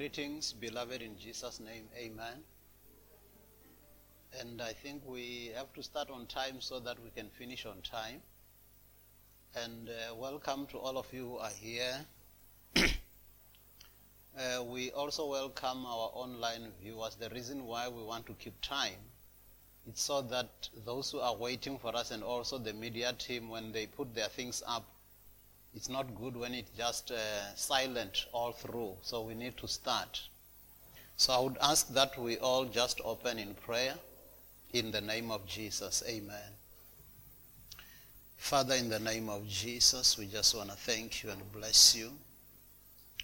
Greetings, beloved, in Jesus' name, amen. And I think we have to start on time so that we can finish on time. And uh, welcome to all of you who are here. uh, we also welcome our online viewers. The reason why we want to keep time it's so that those who are waiting for us and also the media team, when they put their things up, it's not good when it's just uh, silent all through. So we need to start. So I would ask that we all just open in prayer in the name of Jesus. Amen. Father, in the name of Jesus, we just want to thank you and bless you.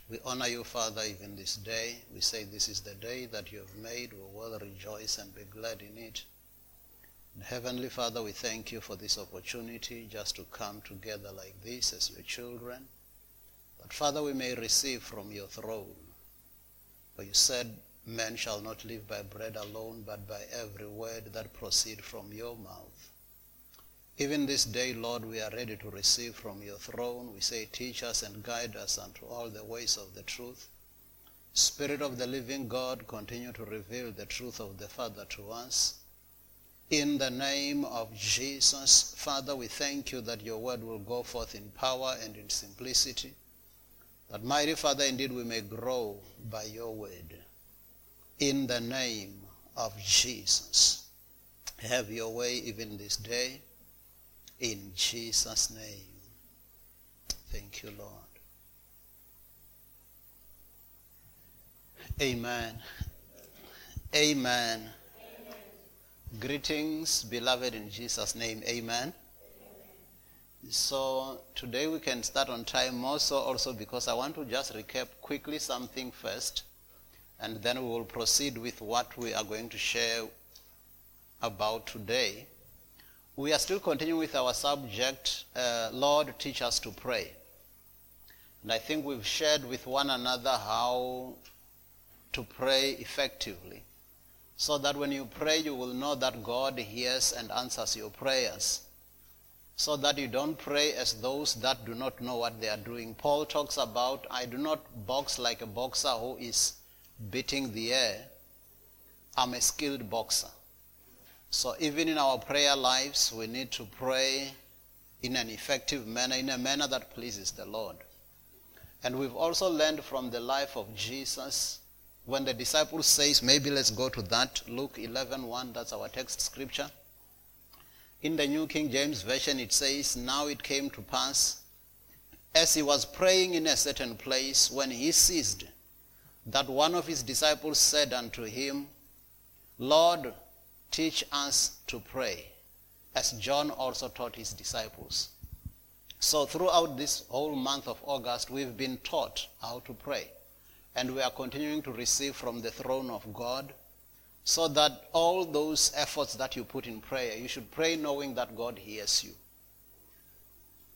We honor you, Father, even this day. We say this is the day that you have made. We will rejoice and be glad in it. Heavenly Father, we thank you for this opportunity just to come together like this as your children. But Father, we may receive from your throne. For you said, men shall not live by bread alone, but by every word that proceed from your mouth. Even this day, Lord, we are ready to receive from your throne. We say, teach us and guide us unto all the ways of the truth. Spirit of the living God, continue to reveal the truth of the Father to us. In the name of Jesus, Father, we thank you that your word will go forth in power and in simplicity. That, mighty Father, indeed we may grow by your word. In the name of Jesus. Have your way even this day. In Jesus' name. Thank you, Lord. Amen. Amen. Greetings, beloved, in Jesus' name. Amen. So today we can start on time more so also because I want to just recap quickly something first and then we will proceed with what we are going to share about today. We are still continuing with our subject, uh, Lord, teach us to pray. And I think we've shared with one another how to pray effectively so that when you pray, you will know that God hears and answers your prayers. So that you don't pray as those that do not know what they are doing. Paul talks about, I do not box like a boxer who is beating the air. I'm a skilled boxer. So even in our prayer lives, we need to pray in an effective manner, in a manner that pleases the Lord. And we've also learned from the life of Jesus when the disciples says maybe let's go to that luke 11 1 that's our text scripture. In the new king james version it says now it came to pass as he was praying in a certain place when he ceased that one of his disciples said unto him lord teach us to pray as john also taught his disciples. So throughout this whole month of august we've been taught how to pray and we are continuing to receive from the throne of God so that all those efforts that you put in prayer, you should pray knowing that God hears you.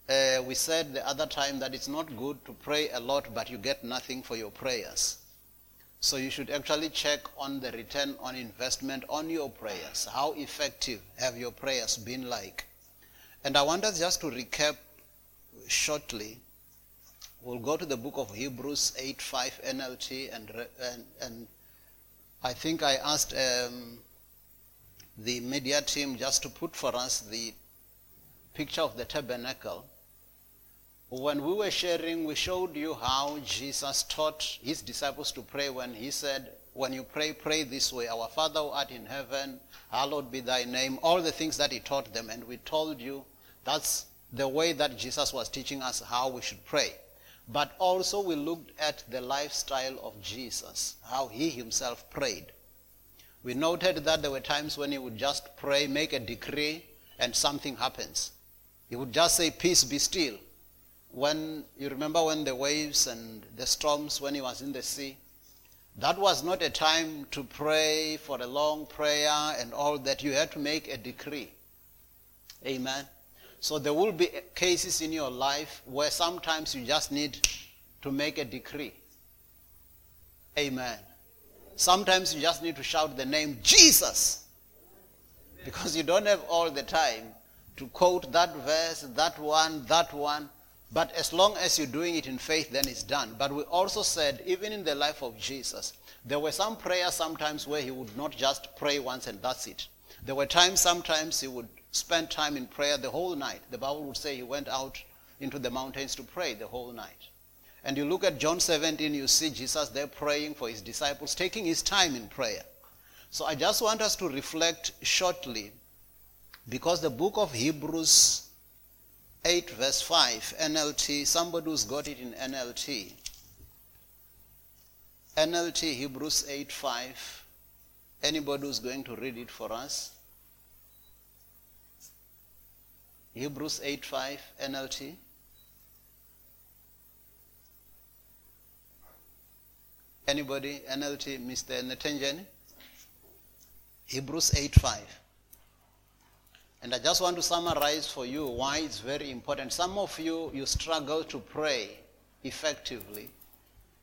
Uh, we said the other time that it's not good to pray a lot but you get nothing for your prayers. So you should actually check on the return on investment on your prayers. How effective have your prayers been like? And I want us just to recap shortly We'll go to the book of Hebrews 8:5 NLT and, and, and I think I asked um, the media team just to put for us the picture of the tabernacle. When we were sharing, we showed you how Jesus taught his disciples to pray when he said, when you pray, pray this way. Our Father who art in heaven, hallowed be thy name. All the things that he taught them. And we told you that's the way that Jesus was teaching us how we should pray. But also we looked at the lifestyle of Jesus, how he himself prayed. We noted that there were times when he would just pray, make a decree, and something happens. He would just say, Peace be still. When you remember when the waves and the storms, when he was in the sea, that was not a time to pray for a long prayer and all that. You had to make a decree. Amen. So there will be cases in your life where sometimes you just need to make a decree. Amen. Sometimes you just need to shout the name Jesus. Because you don't have all the time to quote that verse, that one, that one. But as long as you're doing it in faith, then it's done. But we also said, even in the life of Jesus, there were some prayers sometimes where he would not just pray once and that's it. There were times sometimes he would spend time in prayer the whole night. The Bible would say he went out into the mountains to pray the whole night. And you look at John 17, you see Jesus there praying for his disciples, taking his time in prayer. So I just want us to reflect shortly because the book of Hebrews 8 verse 5 NLT somebody who's got it in NLT NLT Hebrews 8 5 anybody who's going to read it for us Hebrews 8 5 NLT Anybody? NLT, Mr. Netenjani? Hebrews 8 5. And I just want to summarize for you why it's very important. Some of you, you struggle to pray effectively.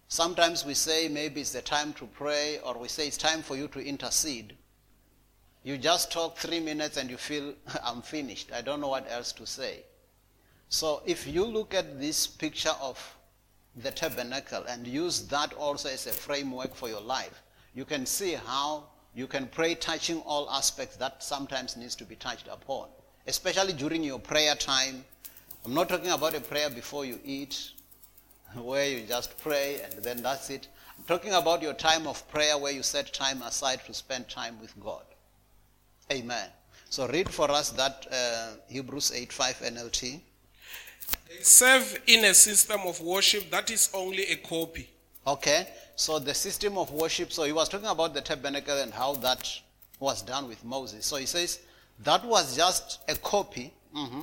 Sometimes we say maybe it's the time to pray, or we say it's time for you to intercede. You just talk three minutes and you feel, I'm finished. I don't know what else to say. So if you look at this picture of the tabernacle and use that also as a framework for your life, you can see how you can pray touching all aspects that sometimes needs to be touched upon, especially during your prayer time. I'm not talking about a prayer before you eat, where you just pray and then that's it. I'm talking about your time of prayer where you set time aside to spend time with God. Amen. So read for us that uh, Hebrews 8 5 NLT. They serve in a system of worship that is only a copy. Okay. So the system of worship, so he was talking about the tabernacle and how that was done with Moses. So he says that was just a copy. Mm-hmm.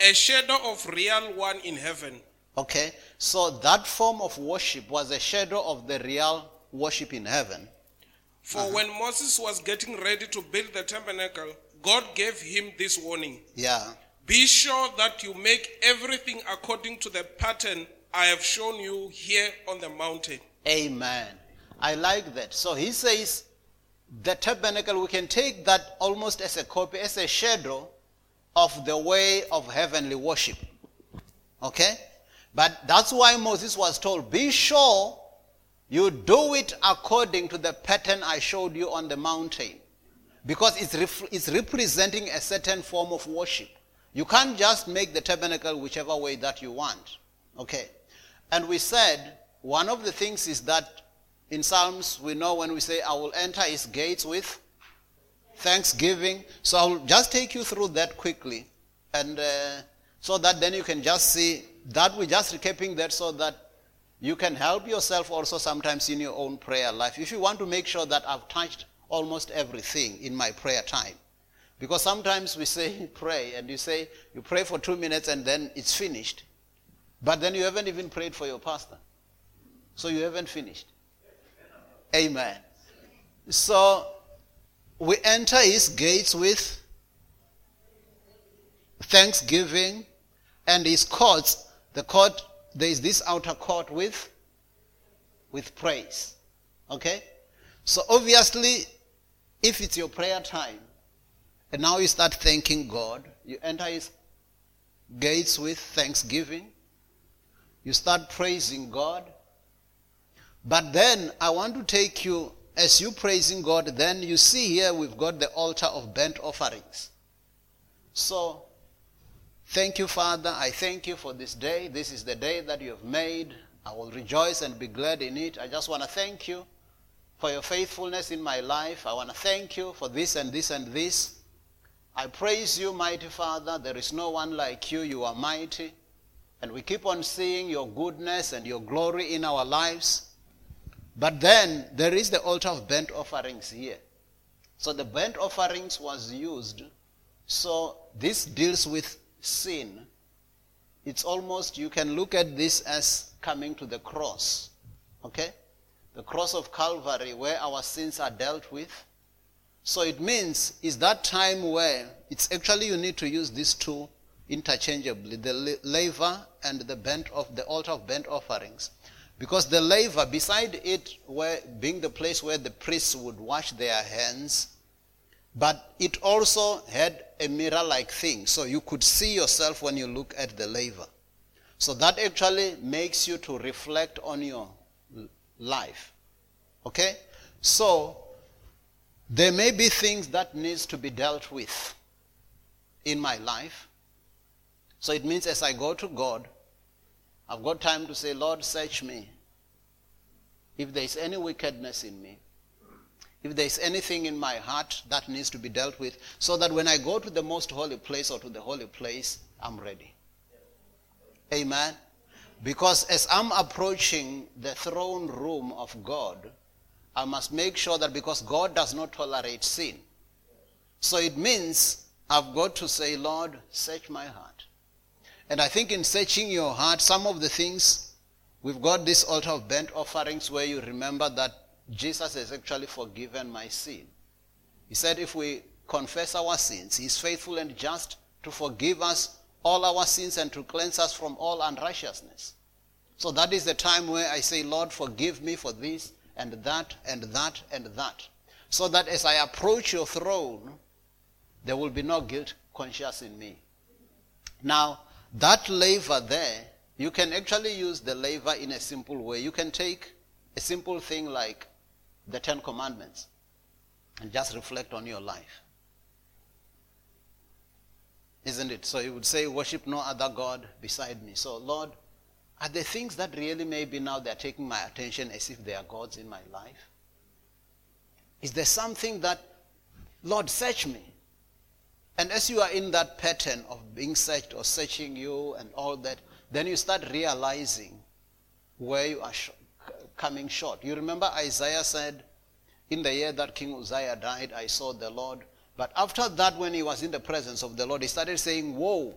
A shadow of real one in heaven. Okay. So that form of worship was a shadow of the real worship in heaven. For uh-huh. when Moses was getting ready to build the tabernacle, God gave him this warning. Yeah. Be sure that you make everything according to the pattern I have shown you here on the mountain. Amen. I like that. So he says the tabernacle, we can take that almost as a copy, as a shadow of the way of heavenly worship. Okay? But that's why Moses was told, be sure you do it according to the pattern I showed you on the mountain. Because it's, ref- it's representing a certain form of worship. You can't just make the tabernacle whichever way that you want. Okay. And we said one of the things is that in Psalms we know when we say, I will enter his gates with thanksgiving. So I'll just take you through that quickly. And uh, so that then you can just see that we're just recapping that so that you can help yourself also sometimes in your own prayer life. If you want to make sure that I've touched almost everything in my prayer time. Because sometimes we say pray and you say you pray for two minutes and then it's finished. But then you haven't even prayed for your pastor. So you haven't finished. Amen. So we enter his gates with thanksgiving and his courts. The court, there is this outer court with, with praise. Okay? So obviously, if it's your prayer time, and now you start thanking God, you enter his gates with thanksgiving, you start praising God. But then I want to take you, as you praising God, then you see here we've got the altar of burnt offerings. So, thank you, Father. I thank you for this day. This is the day that you have made. I will rejoice and be glad in it. I just want to thank you for your faithfulness in my life. I want to thank you for this and this and this. I praise you, mighty Father. There is no one like you. You are mighty. And we keep on seeing your goodness and your glory in our lives. But then there is the altar of burnt offerings here. So the burnt offerings was used. So this deals with sin. It's almost, you can look at this as coming to the cross. Okay? The cross of Calvary where our sins are dealt with. So it means is that time where it's actually you need to use these two interchangeably, the laver and the burnt of the altar of burnt offerings. Because the laver, beside it where being the place where the priests would wash their hands, but it also had a mirror-like thing, so you could see yourself when you look at the laver. So that actually makes you to reflect on your life. Okay? So there may be things that needs to be dealt with in my life. So it means as I go to God, I've got time to say, Lord, search me. If there is any wickedness in me, if there is anything in my heart that needs to be dealt with, so that when I go to the most holy place or to the holy place, I'm ready. Amen. Because as I'm approaching the throne room of God, I must make sure that because God does not tolerate sin. So it means I've got to say, Lord, search my heart. And I think in searching your heart, some of the things, we've got this altar of burnt offerings where you remember that Jesus has actually forgiven my sin. He said if we confess our sins, He is faithful and just to forgive us all our sins and to cleanse us from all unrighteousness. So that is the time where I say, Lord, forgive me for this and that and that and that. So that as I approach your throne, there will be no guilt conscious in me. Now, that laver there, you can actually use the laver in a simple way. You can take a simple thing like the Ten Commandments and just reflect on your life. Isn't it? So you would say, Worship no other God beside me. So, Lord, are there things that really maybe now they're taking my attention as if they are gods in my life? Is there something that, Lord, search me? And as you are in that pattern of being searched or searching you and all that, then you start realizing where you are sh- coming short. You remember Isaiah said, In the year that King Uzziah died, I saw the Lord. But after that, when he was in the presence of the Lord, he started saying, Whoa,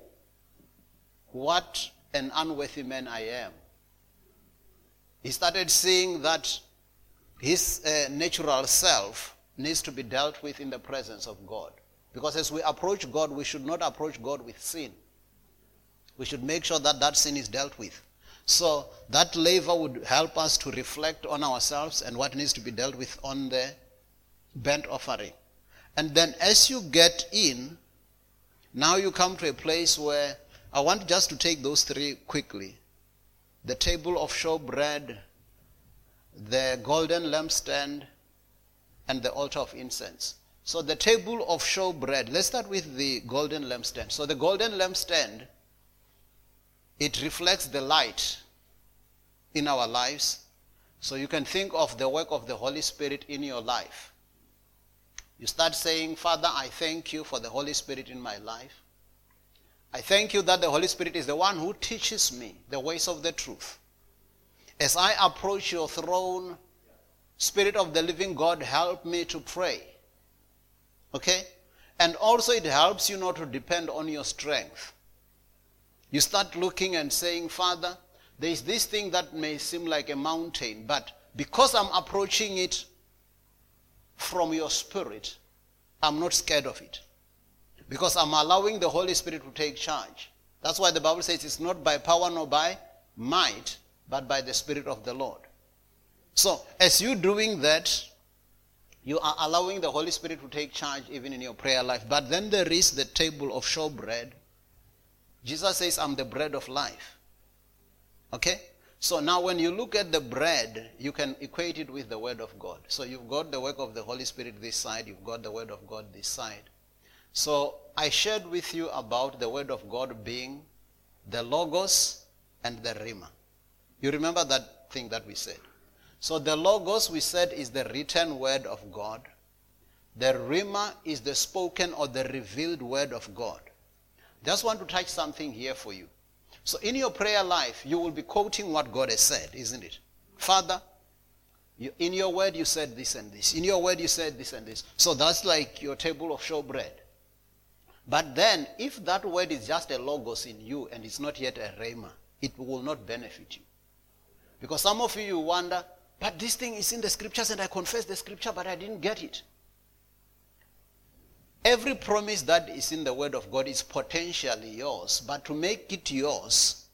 what an unworthy man I am. He started seeing that his uh, natural self needs to be dealt with in the presence of God. Because as we approach God, we should not approach God with sin. We should make sure that that sin is dealt with. So that laver would help us to reflect on ourselves and what needs to be dealt with on the burnt offering. And then as you get in, now you come to a place where I want just to take those three quickly. The table of showbread, the golden lampstand, and the altar of incense. So the table of showbread, let's start with the golden lampstand. So the golden lampstand, it reflects the light in our lives. So you can think of the work of the Holy Spirit in your life. You start saying, Father, I thank you for the Holy Spirit in my life. I thank you that the Holy Spirit is the one who teaches me the ways of the truth. As I approach your throne, Spirit of the living God, help me to pray. Okay? And also, it helps you not to depend on your strength. You start looking and saying, Father, there is this thing that may seem like a mountain, but because I'm approaching it from your spirit, I'm not scared of it. Because I'm allowing the Holy Spirit to take charge. That's why the Bible says it's not by power nor by might, but by the Spirit of the Lord. So, as you're doing that, you are allowing the Holy Spirit to take charge even in your prayer life. But then there is the table of showbread. Jesus says, I'm the bread of life. Okay? So now when you look at the bread, you can equate it with the Word of God. So you've got the work of the Holy Spirit this side, you've got the Word of God this side. So I shared with you about the Word of God being the Logos and the rhema. You remember that thing that we said? So the Logos, we said, is the written Word of God. The rhema is the spoken or the revealed Word of God. Just want to touch something here for you. So in your prayer life, you will be quoting what God has said, isn't it? Father, you, in your word you said this and this. In your word you said this and this. So that's like your table of showbread. But then, if that word is just a logos in you and it's not yet a rhema, it will not benefit you. Because some of you, you wonder, but this thing is in the scriptures and I confess the scripture, but I didn't get it. Every promise that is in the Word of God is potentially yours, but to make it yours,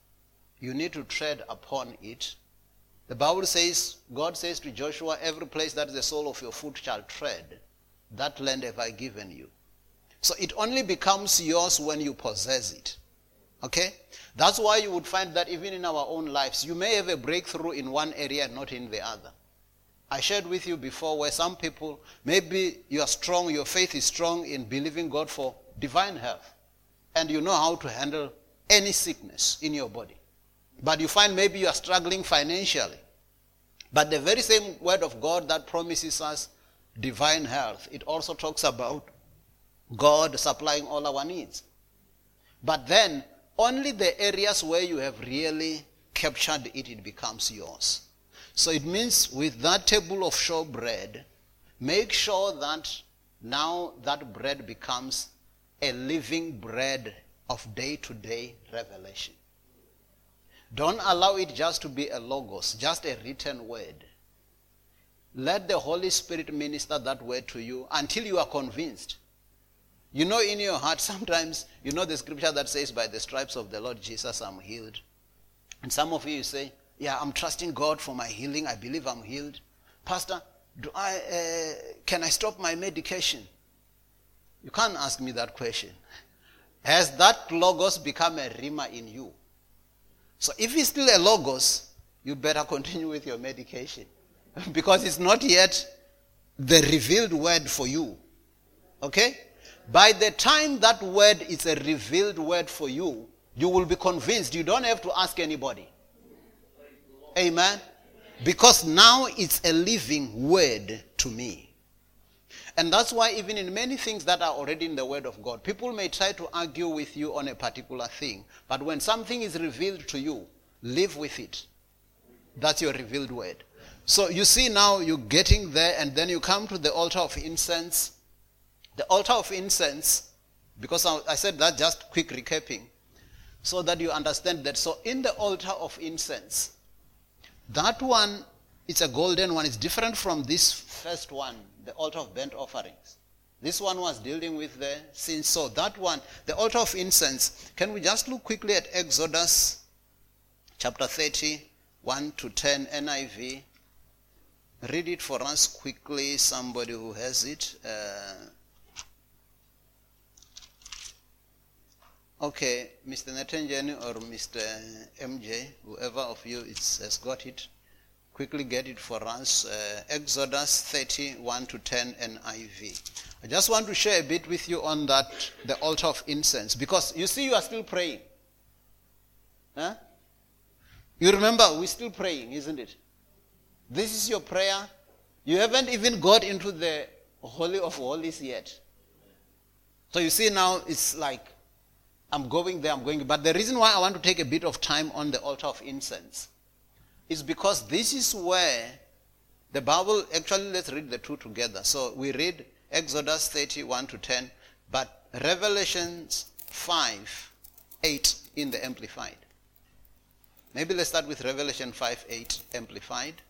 you need to tread upon it. The Bible says, God says to Joshua, Every place that the sole of your foot shall tread, that land have I given you. So it only becomes yours when you possess it. Okay? That's why you would find that even in our own lives, you may have a breakthrough in one area and not in the other. I shared with you before where some people, maybe you are strong, your faith is strong in believing God for divine health, and you know how to handle any sickness in your body. But you find maybe you are struggling financially. But the very same word of God that promises us divine health, it also talks about God supplying all our needs. But then, only the areas where you have really captured it, it becomes yours. So it means with that table of showbread, make sure that now that bread becomes a living bread of day to day revelation. Don't allow it just to be a logos, just a written word. Let the Holy Spirit minister that word to you until you are convinced. You know, in your heart, sometimes, you know the scripture that says, By the stripes of the Lord Jesus, I'm healed. And some of you, you say, Yeah, I'm trusting God for my healing. I believe I'm healed. Pastor, do I, uh, can I stop my medication? You can't ask me that question. Has that logos become a rhema in you? So if it's still a logos, you better continue with your medication because it's not yet the revealed word for you. Okay? By the time that word is a revealed word for you, you will be convinced. You don't have to ask anybody. Amen? Because now it's a living word to me. And that's why, even in many things that are already in the Word of God, people may try to argue with you on a particular thing. But when something is revealed to you, live with it. That's your revealed Word. So you see now you're getting there, and then you come to the altar of incense. The altar of incense, because I said that just quick recapping, so that you understand that. So in the altar of incense, that one, it's a golden one. It's different from this first one the altar of burnt offerings. This one was dealing with the sin. So that one, the altar of incense. Can we just look quickly at Exodus chapter 30, 1 to 10 NIV? Read it for us quickly, somebody who has it. Uh, okay, Mr. Nathaniel or Mr. MJ, whoever of you is, has got it quickly get it for us. Uh, Exodus 31 to 10 NIV. I just want to share a bit with you on that, the altar of incense, because you see, you are still praying. Huh? You remember, we're still praying, isn't it? This is your prayer. You haven't even got into the Holy of Holies yet. So you see now, it's like I'm going there, I'm going. But the reason why I want to take a bit of time on the altar of incense is because this is where the Bible, actually, let's read the two together. So we read Exodus 31 to 10, but Revelations 5, 8 in the Amplified. Maybe let's start with Revelation 5, 8 Amplified.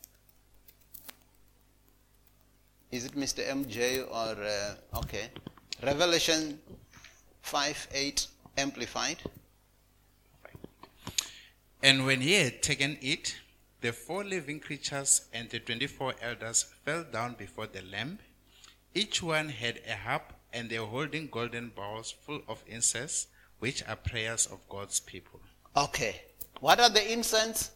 Is it Mr. MJ or, uh, okay. Revelation 5, 8 Amplified. And when he had taken it, the four living creatures and the 24 elders fell down before the Lamb. Each one had a harp, and they were holding golden bowls full of incense, which are prayers of God's people. Okay. What are the incense?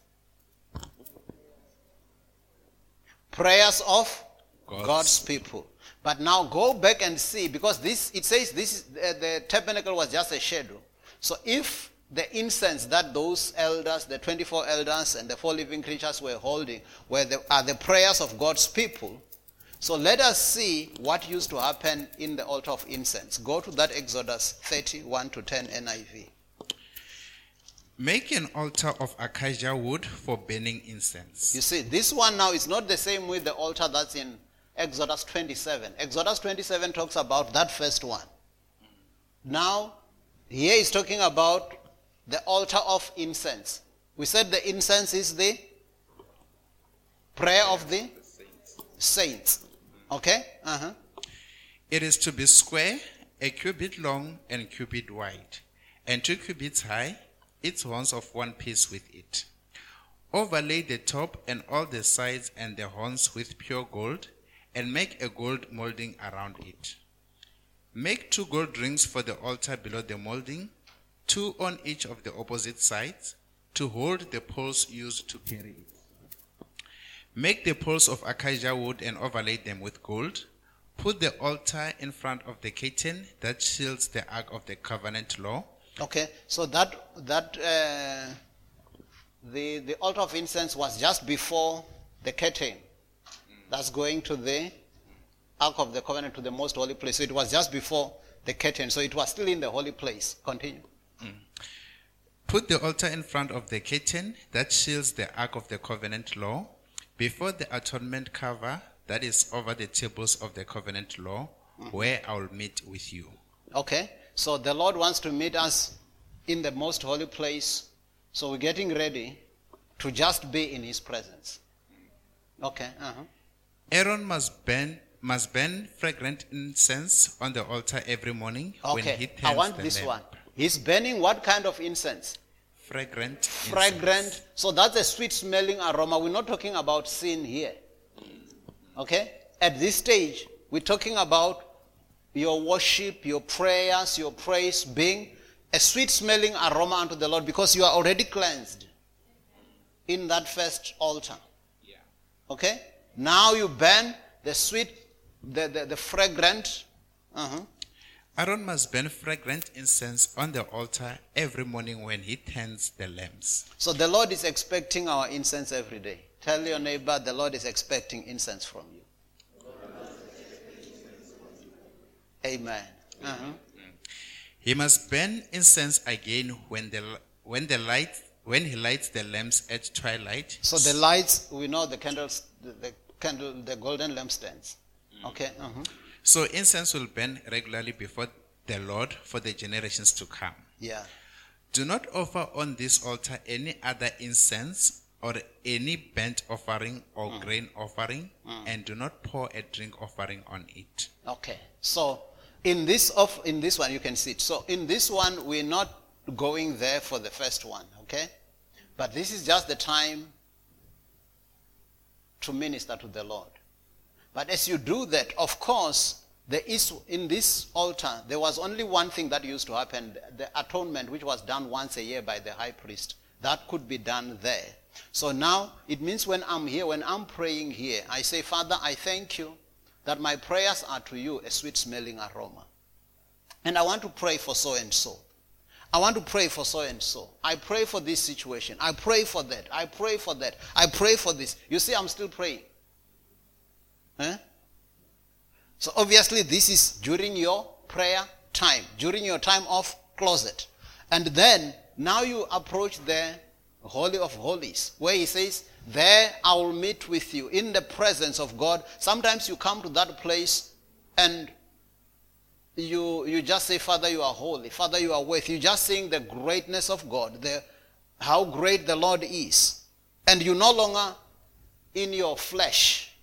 Prayers of God's, God's people. But now go back and see, because this it says this is, uh, the tabernacle was just a shadow. So if the incense that those elders, the 24 elders and the four living creatures were holding, were the, are the prayers of God's people. So let us see what used to happen in the altar of incense. Go to that Exodus 31 to 10 NIV. Make an altar of acacia wood for burning incense. You see, this one now is not the same with the altar that's in Exodus 27. Exodus 27 talks about that first one. Now, here is talking about the altar of incense. We said the incense is the prayer of the saints. Okay? Uh-huh. It is to be square, a cubit long and cubit wide, and two cubits high, its horns of one piece with it. Overlay the top and all the sides and the horns with pure gold, and make a gold molding around it. Make two gold rings for the altar below the molding two on each of the opposite sides, to hold the poles used to carry it. Make the poles of acacia wood and overlay them with gold. Put the altar in front of the curtain that shields the ark of the covenant law. Okay, so that that uh, the the altar of incense was just before the curtain. That's going to the ark of the covenant to the most holy place. So it was just before the curtain. So it was still in the holy place. Continue. Put the altar in front of the curtain that shields the ark of the covenant law, before the atonement cover that is over the tables of the covenant law, where I will meet with you. Okay, so the Lord wants to meet us in the most holy place. So we're getting ready to just be in His presence. Okay. Uh-huh. Aaron must burn must burn fragrant incense on the altar every morning when he Okay. tends I want this lamp. one. He's burning what kind of incense? Fragrant. fragrant. incense. So that's a sweet smelling aroma. We're not talking about sin here. Okay? At this stage, we're talking about your worship, your prayers, your praise being a sweet smelling aroma unto the Lord because you are already cleansed in that first altar. Yeah. Okay? Now you burn the sweet, the, the, the fragrant. uh-huh. Aaron must burn fragrant incense on the altar every morning when he tends the lamps. So the Lord is expecting our incense every day. Tell your neighbor the Lord is expecting incense from you. Amen. Uh-huh. He must burn incense again when the when the light when he lights the lamps at twilight. So the lights, we know the candles, the, the candle, the golden lampstands. Mm. Okay. Uh-huh. So incense will burn regularly before the Lord for the generations to come. Yeah. Do not offer on this altar any other incense or any burnt offering or mm. grain offering, mm. and do not pour a drink offering on it. Okay. So in this of in this one you can see it. So in this one we're not going there for the first one, okay? But this is just the time to minister to the Lord. But as you do that, of course, there is in this altar there was only one thing that used to happen: the atonement, which was done once a year by the high priest. That could be done there. So now it means when I'm here, when I'm praying here, I say, Father, I thank you that my prayers are to you a sweet smelling aroma. And I want to pray for so and so. I want to pray for so and so. I pray for this situation. I pray for that. I pray for that. I pray for this. You see, I'm still praying. Huh? So obviously, this is during your prayer time, during your time of closet. And then, now you approach the Holy of Holies, where he says, There I will meet with you in the presence of God. Sometimes you come to that place and you, you just say, Father, you are holy. Father, you are worthy. You just saying the greatness of God, the, how great the Lord is. And you no longer in your flesh.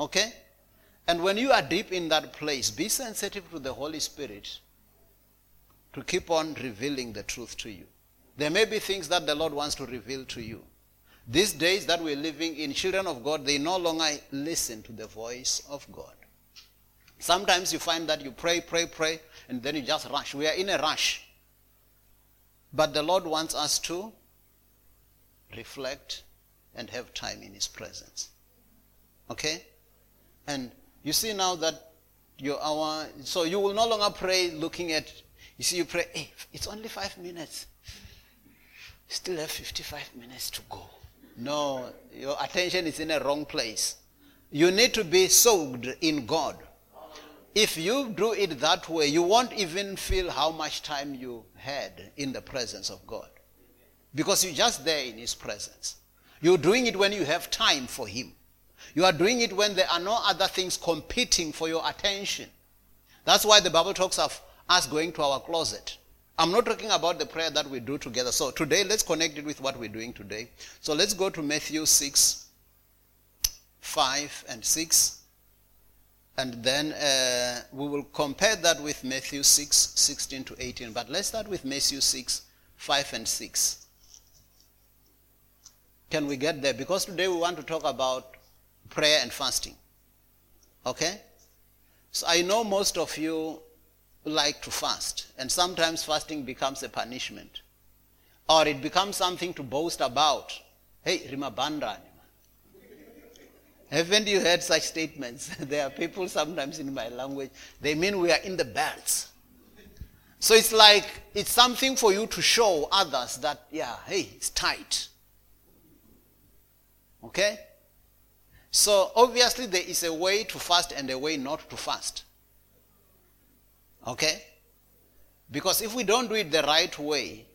Okay? And when you are deep in that place, be sensitive to the Holy Spirit to keep on revealing the truth to you. There may be things that the Lord wants to reveal to you. These days that we're living in, children of God, they no longer listen to the voice of God. Sometimes you find that you pray, pray, pray, and then you just rush. We are in a rush. But the Lord wants us to reflect and have time in His presence. Okay? And you see now that your hour, so you will no longer pray looking at, you see, you pray, hey, it's only five minutes. Still have 55 minutes to go. No, your attention is in a wrong place. You need to be soaked in God. If you do it that way, you won't even feel how much time you had in the presence of God. Because you're just there in His presence. You're doing it when you have time for Him. You are doing it when there are no other things competing for your attention. That's why the Bible talks of us going to our closet. I'm not talking about the prayer that we do together. So today, let's connect it with what we're doing today. So let's go to Matthew 6, 5 and 6. And then uh, we will compare that with Matthew 6, 16 to 18. But let's start with Matthew 6, 5 and 6. Can we get there? Because today we want to talk about prayer and fasting. Okay? So I know most of you like to fast, and sometimes fasting becomes a punishment, or it becomes something to boast about. Hey, rimabandani. Haven't you heard such statements? there are people sometimes in my language, they mean we are in the belts. So it's like it's something for you to show others that, yeah, hey, it's tight. Okay? So obviously there is a way to fast and a way not to fast. Okay? Because if we don't do it the right way,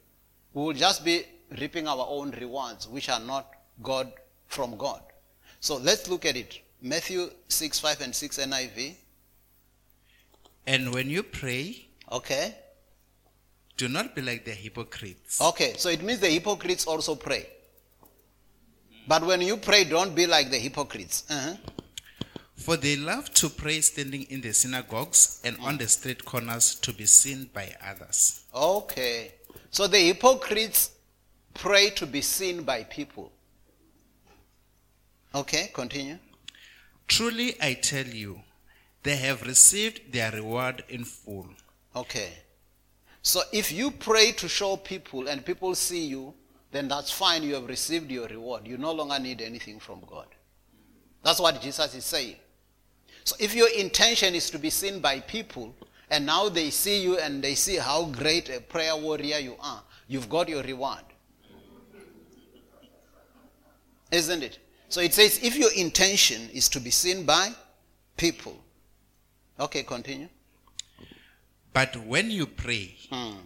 we will just be reaping our own rewards, which are not God from God. So let's look at it. Matthew 6, 5 and 6 NIV. And when you pray, Okay. do not be like the hypocrites. Okay, so it means the hypocrites also pray. But when you pray, don't be like the hypocrites. Uh-huh. For they love to pray standing in the synagogues and on the street corners to be seen by others. Okay. So the hypocrites pray to be seen by people. Okay, continue. Truly I tell you, they have received their reward in full. Okay. So if you pray to show people and people see you, then that's fine. You have received your reward. You no longer need anything from God. That's what Jesus is saying. So if your intention is to be seen by people, and now they see you and they see how great a prayer warrior you are, you've got your reward. Isn't it? So it says if your intention is to be seen by people. Okay, continue. But when you pray, Hmm.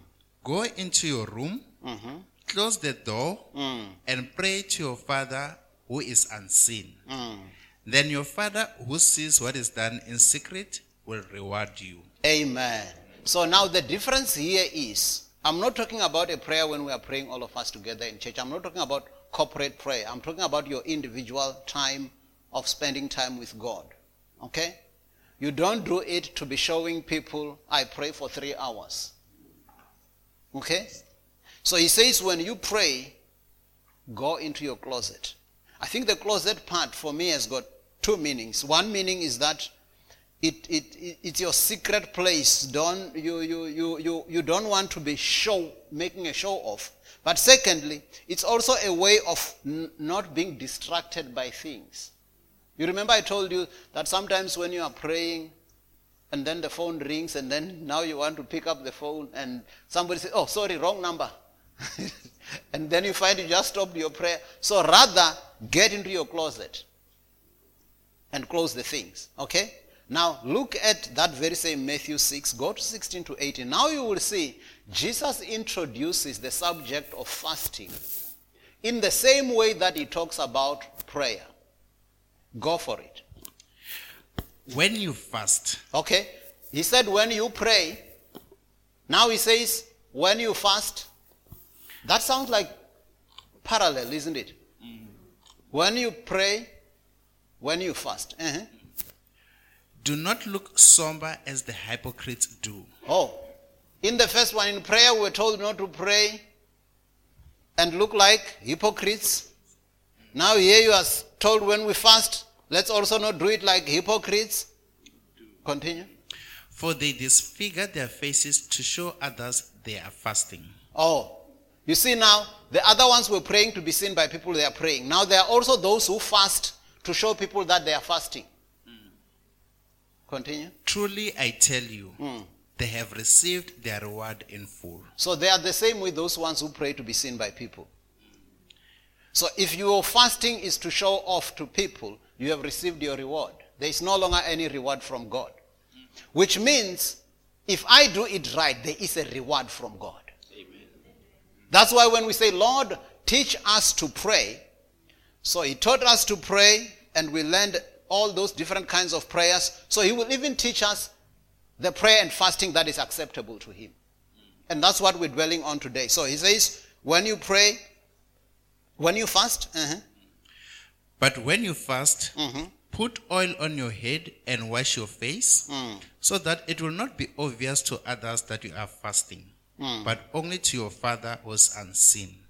go into your room, Mm-hmm. close the door, Mm. and pray to your Father who is unseen. Mm. Then your Father who sees what is done in secret will reward you. Amen. So now the difference here is I'm not talking about a prayer when we are praying all of us together in church. I'm not talking about corporate prayer. I'm talking about your individual time of spending time with God. Okay? You don't do it to be showing people, I pray for three hours. Okay? So he says, when you pray, go into your closet. I think the closet part for me has got two meanings. One meaning is that it, it, it, it's your secret place. Don't, you, you, you, you, you don't want to be show, making a show of. But secondly, it's also a way of n- not being distracted by things. You remember I told you that sometimes when you are praying and then the phone rings and then now you want to pick up the phone and somebody says, oh, sorry, wrong number. and then you find you just stopped your prayer. So rather, get into your closet and close the things. Okay? Now look at that very same Matthew 6, go to 16 to 18. Now you will see Jesus introduces the subject of fasting in the same way that he talks about prayer. Go for it. When you fast, Okay? He said when you pray. Now he says when you fast. That sounds like parallel, isn't it? When you pray, when you fast. Uh-huh. do not look somber as the hypocrites do. Oh, in the first one, in prayer, we were told not to pray and look like hypocrites. Now, here you are told when we fast, let's also not do it like hypocrites. Continue. For they disfigure their faces to show others they are fasting. Oh, you see now, the other ones were praying to be seen by people they are praying. Now, there are also those who fast to show people that they are fasting. Continue. Truly I tell you, Hmm. They have received their reward in full. So they are the same with those ones who pray to be seen by people. So if your fasting is to show off to people, you have received your reward. There is no longer any reward from God. Which means if I do it right, there is a reward from God. Amen. That's why when we say, Lord, teach us to pray, so He taught us to pray and we learned all those different kinds of prayers. So He will even teach us the prayer and fasting that is acceptable to Him. And that's what we're dwelling on today. So He says, when you pray, when you fast, uh-huh, But when you fast, Mhm. put oil on your head and wash your face, Mm. so that it will not be obvious to others that you are fasting, Mm. but only to your Father who is unseen.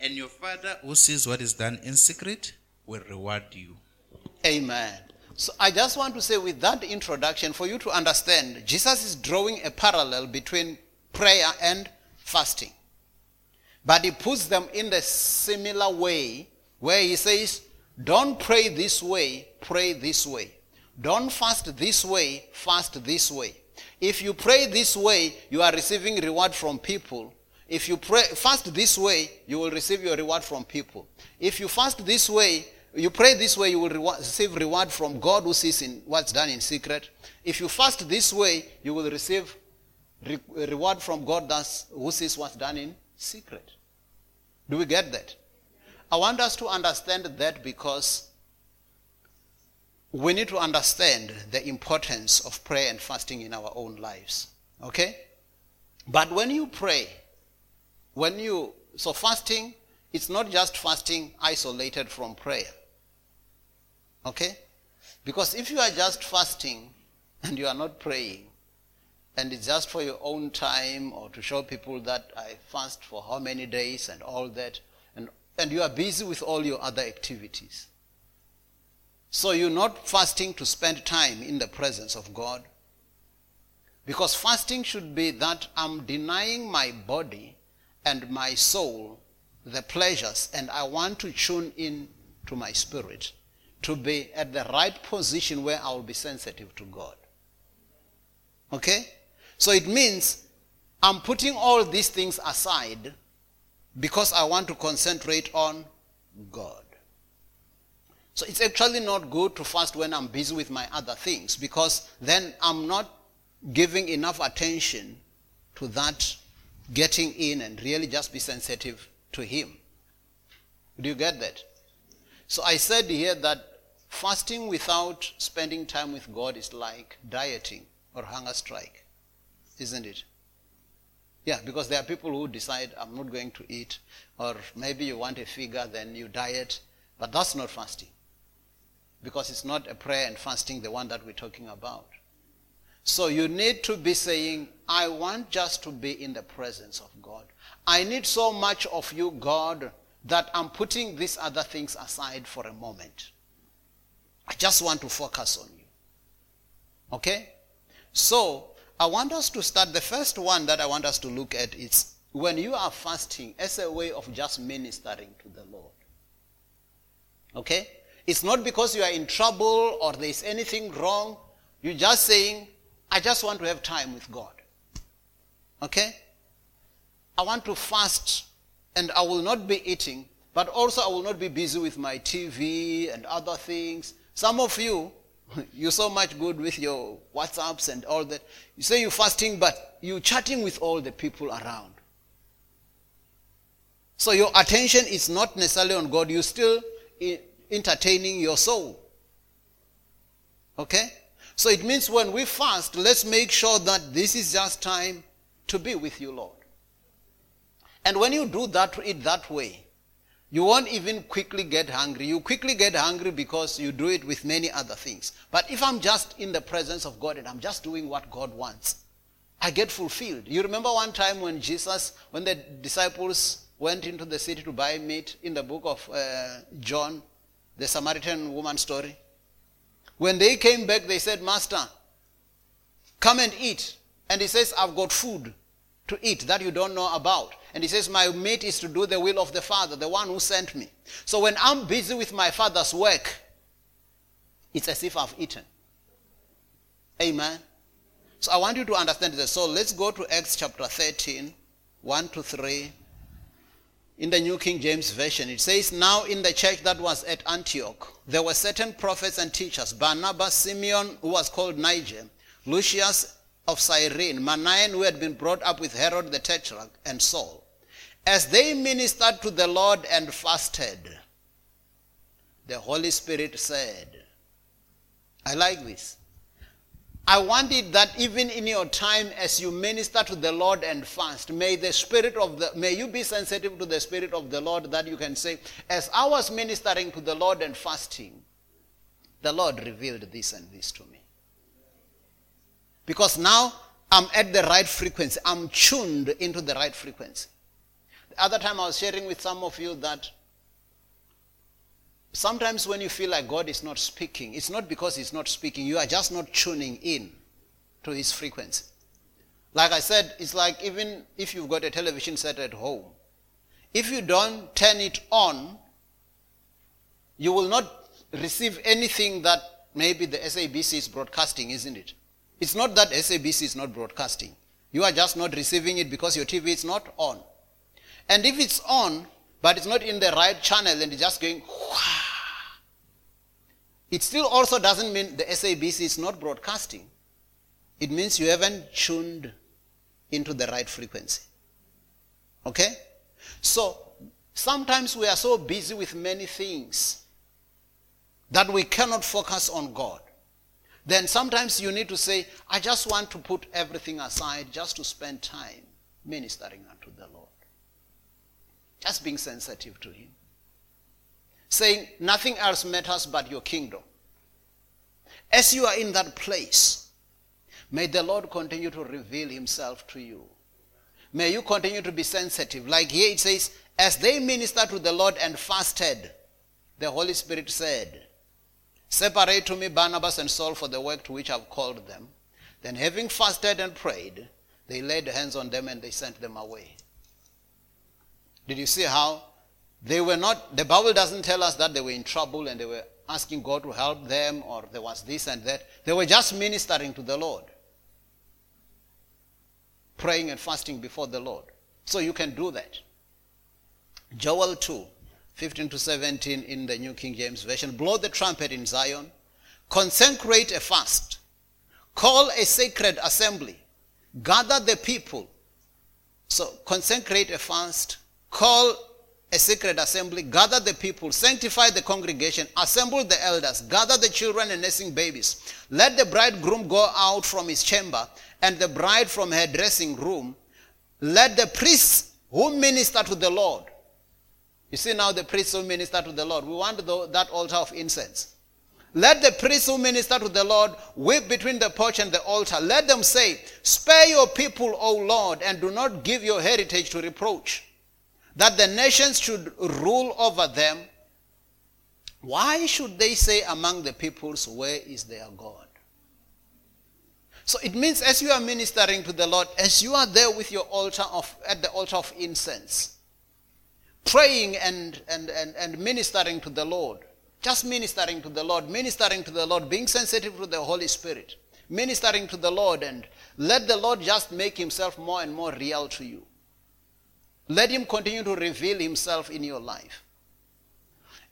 And your Father who sees what is done in secret will reward you. Amen. So I just want to say with that introduction, for you to understand, Jesus is drawing a parallel between prayer and fasting. But he puts them in the similar way where he says, don't pray this way, pray this way. Don't fast this way, fast this way. If you pray this way, you are receiving reward from people. If you pray fast this way, you will receive your reward from people. If you fast this way, you pray this way, you will reward, receive reward from God who sees in what's done in secret. If you fast this way, you will receive re- reward from God that's, who sees what's done in secret. Do we get that? I want us to understand that because we need to understand the importance of prayer and fasting in our own lives. Okay? But when you pray, when you, so fasting, it's not just fasting isolated from prayer. Okay? Because if you are just fasting and you are not praying, and it's just for your own time or to show people that I fast for how many days and all that, and, and you are busy with all your other activities. So you're not fasting to spend time in the presence of God. Because fasting should be that I'm denying my body and my soul the pleasures, and I want to tune in to my spirit to be at the right position where I will be sensitive to God. Okay? So it means I'm putting all these things aside because I want to concentrate on God. So it's actually not good to fast when I'm busy with my other things because then I'm not giving enough attention to that getting in and really just be sensitive to Him. Do you get that? So I said here that fasting without spending time with God is like dieting or hunger strike, isn't it? Yeah, because there are people who decide, I'm not going to eat, or maybe you want a figure, then you diet, but that's not fasting because it's not a prayer and fasting, the one that we're talking about. So you need to be saying, I want just to be in the presence of God. I need so much of you, God, that I'm putting these other things aside for a moment. I just want to focus on you. Okay? So, I want us to start. The first one that I want us to look at is when you are fasting as a way of just ministering to the Lord. Okay? It's not because you are in trouble or there is anything wrong. You're just saying, I just want to have time with God. Okay? I want to fast and I will not be eating, but also I will not be busy with my TV and other things. Some of you, you're so much good with your WhatsApps and all that. You say you're fasting, but you're chatting with all the people around. So your attention is not necessarily on God. You're still entertaining your soul. Okay? So it means when we fast, let's make sure that this is just time to be with you, Lord. And when you do that, it that way, you won't even quickly get hungry. You quickly get hungry because you do it with many other things. But if I'm just in the presence of God and I'm just doing what God wants, I get fulfilled. You remember one time when Jesus, when the disciples went into the city to buy meat in the book of uh, John, the Samaritan woman story. When they came back, they said, Master, come and eat. And he says, I've got food to eat that you don't know about. And he says, My meat is to do the will of the Father, the one who sent me. So when I'm busy with my Father's work, it's as if I've eaten. Amen. So I want you to understand this. So let's go to Acts chapter 13, 1 to 3 in the New King James Version, it says, Now in the church that was at Antioch, there were certain prophets and teachers Barnabas, Simeon, who was called Niger, Lucius of Cyrene, Manaen, who had been brought up with Herod the Tetrarch, and Saul. As they ministered to the Lord and fasted, the Holy Spirit said, I like this. I want it that even in your time as you minister to the Lord and fast, may the Spirit of the, may you be sensitive to the Spirit of the Lord that you can say, as I was ministering to the Lord and fasting, the Lord revealed this and this to me. Because now I'm at the right frequency. I'm tuned into the right frequency. The other time I was sharing with some of you that sometimes when you feel like God is not speaking, it's not because He's not speaking, you are just not tuning in to His frequency. Like I said, it's like even if you've got a television set at home, if you don't turn it on, you will not receive anything that maybe the SABC is broadcasting, isn't it? It's not that SABC is not broadcasting. You are just not receiving it because your TV is not on. And if it's on, but it's not in the right channel and it's just going, it still also doesn't mean the SABC is not broadcasting. It means you haven't tuned into the right frequency. Okay? So, sometimes we are so busy with many things that we cannot focus on God. Then sometimes you need to say, I just want to put everything aside just to spend time ministering unto the Lord. Just being sensitive to Him. Saying, nothing else matters but your kingdom. As you are in that place, may the Lord continue to reveal Himself to you. May you continue to be sensitive. Like here it says, as they ministered to the Lord and fasted, the Holy Spirit said, Separate to me Barnabas and Saul for the work to which I've called them. Then, having fasted and prayed, they laid hands on them and they sent them away. Did you see how they were not, the Bible doesn't tell us that they were in trouble and they were asking God to help them or there was this and that. They were just ministering to the Lord, praying and fasting before the Lord. So you can do that. Joel 2, 15 to 17 in the New King James Version. Blow the trumpet in Zion. Consecrate a fast. Call a sacred assembly. Gather the people. So consecrate a fast. Call a sacred assembly. Gather the people. Sanctify the congregation. Assemble the elders. Gather the children and nursing babies. Let the bridegroom go out from his chamber and the bride from her dressing room. Let the priests who minister to the Lord you see now the priests who minister to the Lord. We want the, that altar of incense. Let the priests who minister to the Lord weep between the porch and the altar. Let them say, Spare your people, O Lord, and do not give your heritage to reproach, that the nations should rule over them. Why should they say among the peoples, Where is their God? So it means as you are ministering to the Lord, as you are there with your altar of at the altar of incense, praying and, and, and, and ministering to the Lord. Just ministering to the Lord, ministering to the Lord, being sensitive to the Holy Spirit, ministering to the Lord, and let the Lord just make himself more and more real to you. Let him continue to reveal himself in your life.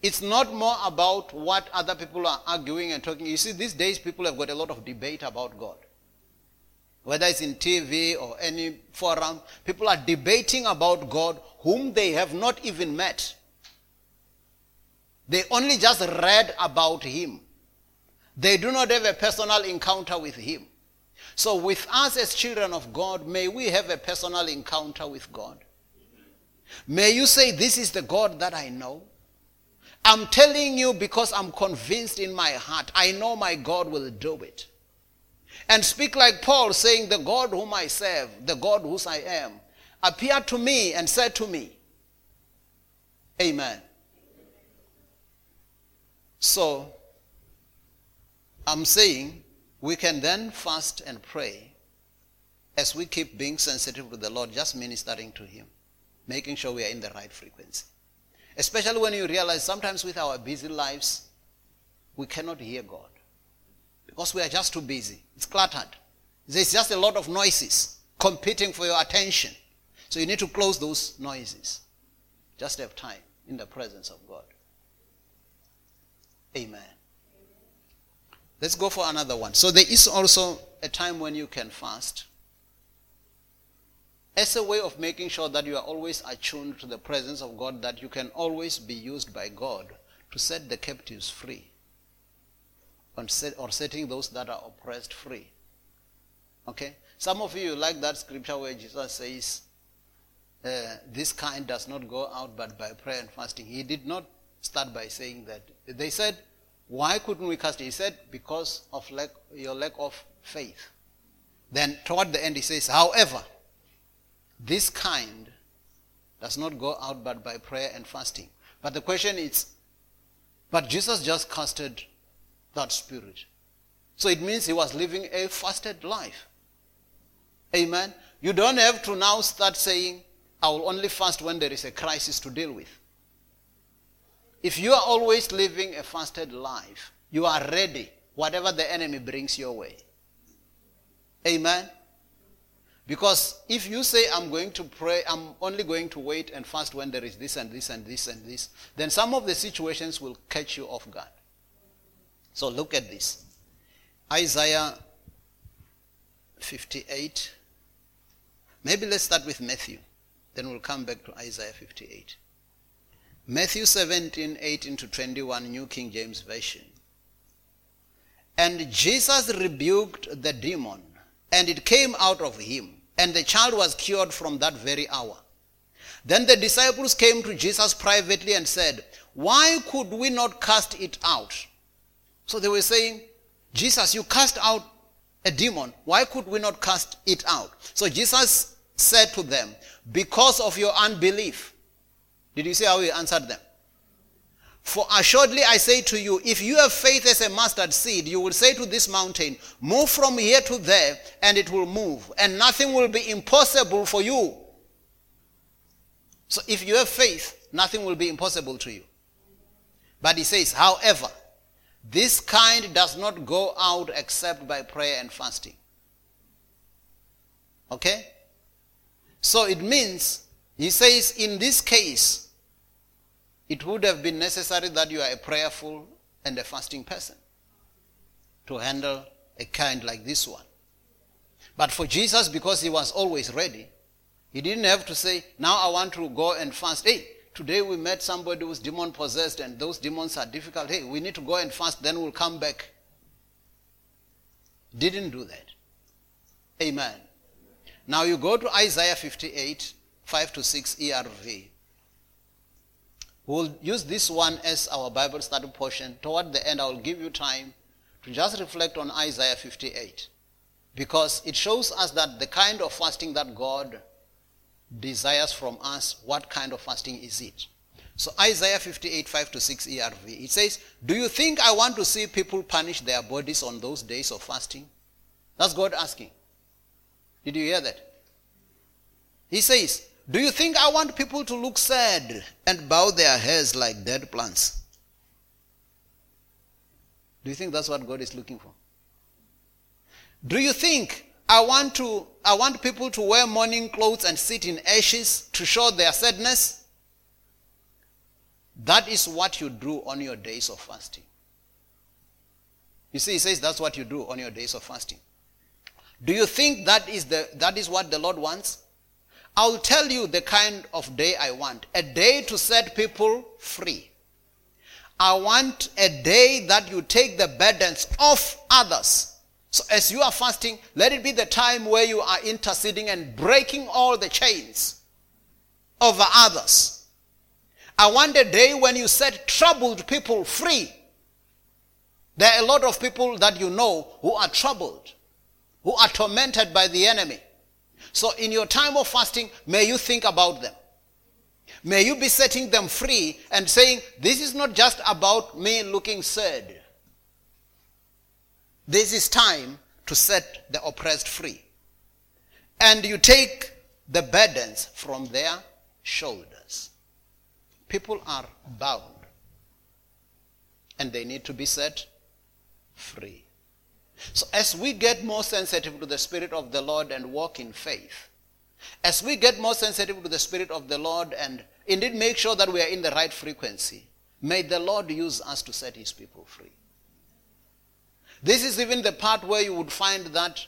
It's not more about what other people are arguing and talking. You see, these days people have got a lot of debate about God. Whether it's in TV or any forum, people are debating about God whom they have not even met. They only just read about him. They do not have a personal encounter with him. So, with us as children of God, may we have a personal encounter with God. May you say, This is the God that I know. I'm telling you because I'm convinced in my heart. I know my God will do it. And speak like Paul, saying, The God whom I serve, the God whose I am, appeared to me and said to me, Amen. So, I'm saying we can then fast and pray as we keep being sensitive to the Lord, just ministering to Him, making sure we are in the right frequency. Especially when you realize sometimes with our busy lives, we cannot hear God because we are just too busy. It's cluttered. There's just a lot of noises competing for your attention. So you need to close those noises. Just have time in the presence of God. Amen. Let's go for another one. So there is also a time when you can fast. As a way of making sure that you are always attuned to the presence of God, that you can always be used by God to set the captives free or setting those that are oppressed free. Okay? Some of you like that scripture where Jesus says, uh, this kind does not go out but by prayer and fasting. He did not start by saying that. They said, why couldn't we cast it? He said, because of lack, your lack of faith. Then toward the end he says, however, this kind does not go out but by prayer and fasting. But the question is, But Jesus just casted that spirit. So it means he was living a fasted life. Amen. You don't have to now start saying, I will only fast when there is a crisis to deal with. If you are always living a fasted life, you are ready, whatever the enemy brings your way. Amen. Because if you say, I'm going to pray, I'm only going to wait and fast when there is this and this and this and this, then some of the situations will catch you off guard. So look at this Isaiah 58. Maybe let's start with Matthew. Then we'll come back to Isaiah 58. Matthew 17, 18 to 21, New King James Version. And Jesus rebuked the demon, and it came out of him and the child was cured from that very hour. Then the disciples came to Jesus privately and said, Why could we not cast it out? So they were saying, Jesus, you cast out a demon. Why could we not cast it out? So Jesus said to them, Because of your unbelief. Did you see how he answered them? For assuredly I say to you, if you have faith as a mustard seed, you will say to this mountain, Move from here to there, and it will move, and nothing will be impossible for you. So if you have faith, nothing will be impossible to you. But he says, however, this kind does not go out except by prayer and fasting. Okay? So it means, he says, in this case, it would have been necessary that you are a prayerful and a fasting person to handle a kind like this one. But for Jesus, because he was always ready, he didn't have to say, Now I want to go and fast. Hey, today we met somebody who's demon possessed and those demons are difficult. Hey, we need to go and fast, then we'll come back. Didn't do that. Amen. Now you go to Isaiah 58, 5 to 6 ERV. We'll use this one as our Bible study portion. Toward the end, I will give you time to just reflect on Isaiah 58 because it shows us that the kind of fasting that God desires from us, what kind of fasting is it? So Isaiah 58, 5 to 6 ERV, it says, Do you think I want to see people punish their bodies on those days of fasting? That's God asking. Did you hear that? He says, do you think I want people to look sad and bow their heads like dead plants? Do you think that's what God is looking for? Do you think I want to I want people to wear mourning clothes and sit in ashes to show their sadness? That is what you do on your days of fasting. You see, he says that's what you do on your days of fasting. Do you think that is the that is what the Lord wants? I'll tell you the kind of day I want a day to set people free. I want a day that you take the burdens off others. So, as you are fasting, let it be the time where you are interceding and breaking all the chains over others. I want a day when you set troubled people free. There are a lot of people that you know who are troubled, who are tormented by the enemy. So, in your time of fasting, may you think about them. May you be setting them free and saying, This is not just about me looking sad. This is time to set the oppressed free. And you take the burdens from their shoulders. People are bound and they need to be set free. So, as we get more sensitive to the Spirit of the Lord and walk in faith, as we get more sensitive to the Spirit of the Lord and indeed make sure that we are in the right frequency, may the Lord use us to set His people free. This is even the part where you would find that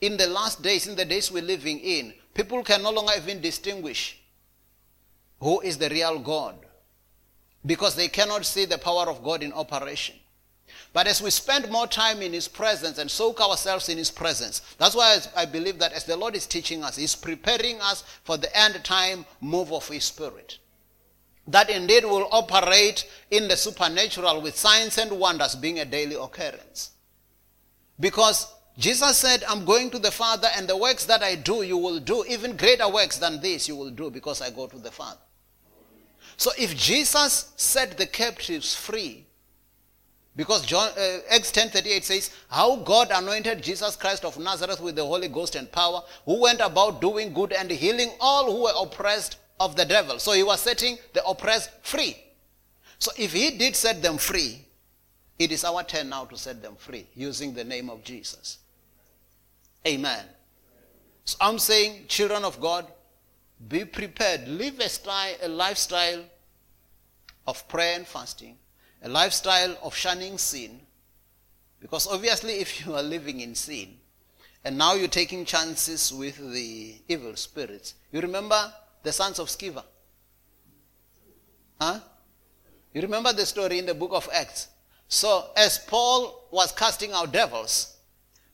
in the last days, in the days we're living in, people can no longer even distinguish who is the real God because they cannot see the power of God in operation. But as we spend more time in His presence and soak ourselves in His presence, that's why I believe that as the Lord is teaching us, He's preparing us for the end time move of His Spirit. That indeed will operate in the supernatural with signs and wonders being a daily occurrence. Because Jesus said, I'm going to the Father, and the works that I do, you will do. Even greater works than this, you will do because I go to the Father. So if Jesus set the captives free, Because John, uh, Acts 10.38 says, How God anointed Jesus Christ of Nazareth with the Holy Ghost and power, who went about doing good and healing all who were oppressed of the devil. So he was setting the oppressed free. So if he did set them free, it is our turn now to set them free using the name of Jesus. Amen. So I'm saying, children of God, be prepared. Live a, style, a lifestyle of prayer and fasting a lifestyle of shunning sin. Because obviously, if you are living in sin, and now you're taking chances with the evil spirits, you remember the sons of Sceva? Huh? You remember the story in the book of Acts? So, as Paul was casting out devils,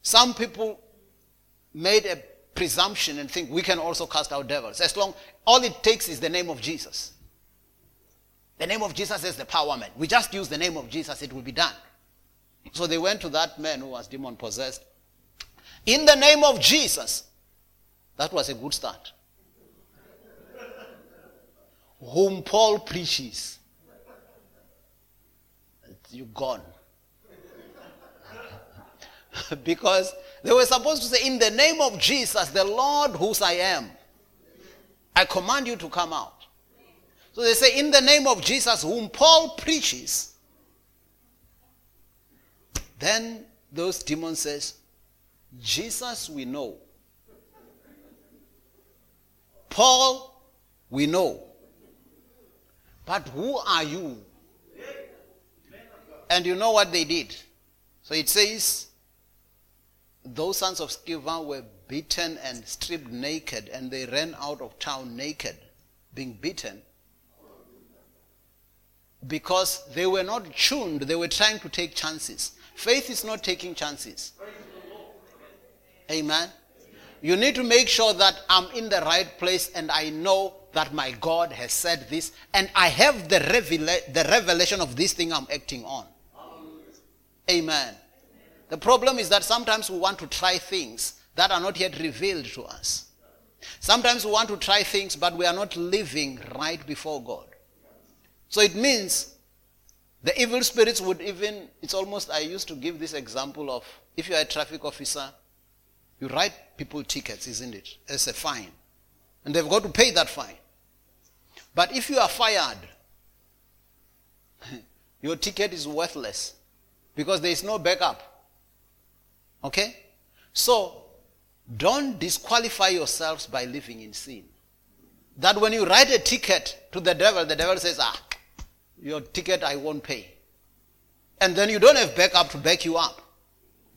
some people made a presumption and think we can also cast out devils. As long all it takes is the name of Jesus. The name of Jesus is the power man. We just use the name of Jesus, it will be done. So they went to that man who was demon possessed. In the name of Jesus. That was a good start. Whom Paul preaches. You gone. because they were supposed to say, In the name of Jesus, the Lord whose I am, I command you to come out. So they say, in the name of Jesus, whom Paul preaches, then those demons says, Jesus we know. Paul we know. But who are you? And you know what they did? So it says, those sons of Sceva were beaten and stripped naked, and they ran out of town naked, being beaten because they were not tuned, they were trying to take chances. Faith is not taking chances. Amen. You need to make sure that I'm in the right place and I know that my God has said this and I have the, revela- the revelation of this thing I'm acting on. Amen. The problem is that sometimes we want to try things that are not yet revealed to us. Sometimes we want to try things, but we are not living right before God. So it means the evil spirits would even, it's almost, I used to give this example of if you are a traffic officer, you write people tickets, isn't it? As a fine. And they've got to pay that fine. But if you are fired, your ticket is worthless because there is no backup. Okay? So, don't disqualify yourselves by living in sin. That when you write a ticket to the devil, the devil says, ah, your ticket I won't pay. And then you don't have backup to back you up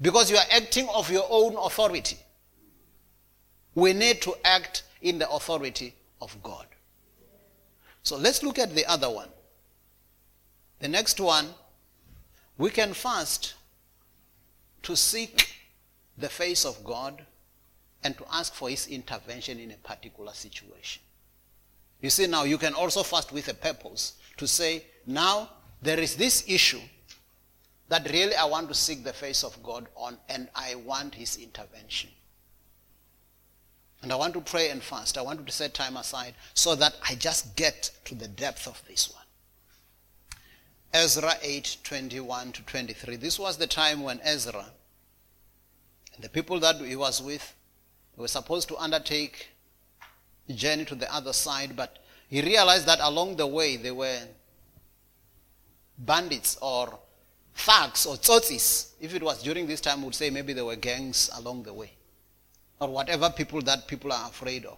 because you are acting of your own authority. We need to act in the authority of God. So let's look at the other one. The next one, we can fast to seek the face of God and to ask for his intervention in a particular situation. You see, now you can also fast with a purpose to say, now there is this issue that really I want to seek the face of God on, and I want His intervention. And I want to pray and fast. I want to set time aside so that I just get to the depth of this one. Ezra 8 21 to 23. This was the time when Ezra and the people that he was with were supposed to undertake a journey to the other side, but he realized that along the way there were bandits or thugs or tsotsis. If it was during this time, would say maybe there were gangs along the way. Or whatever people that people are afraid of.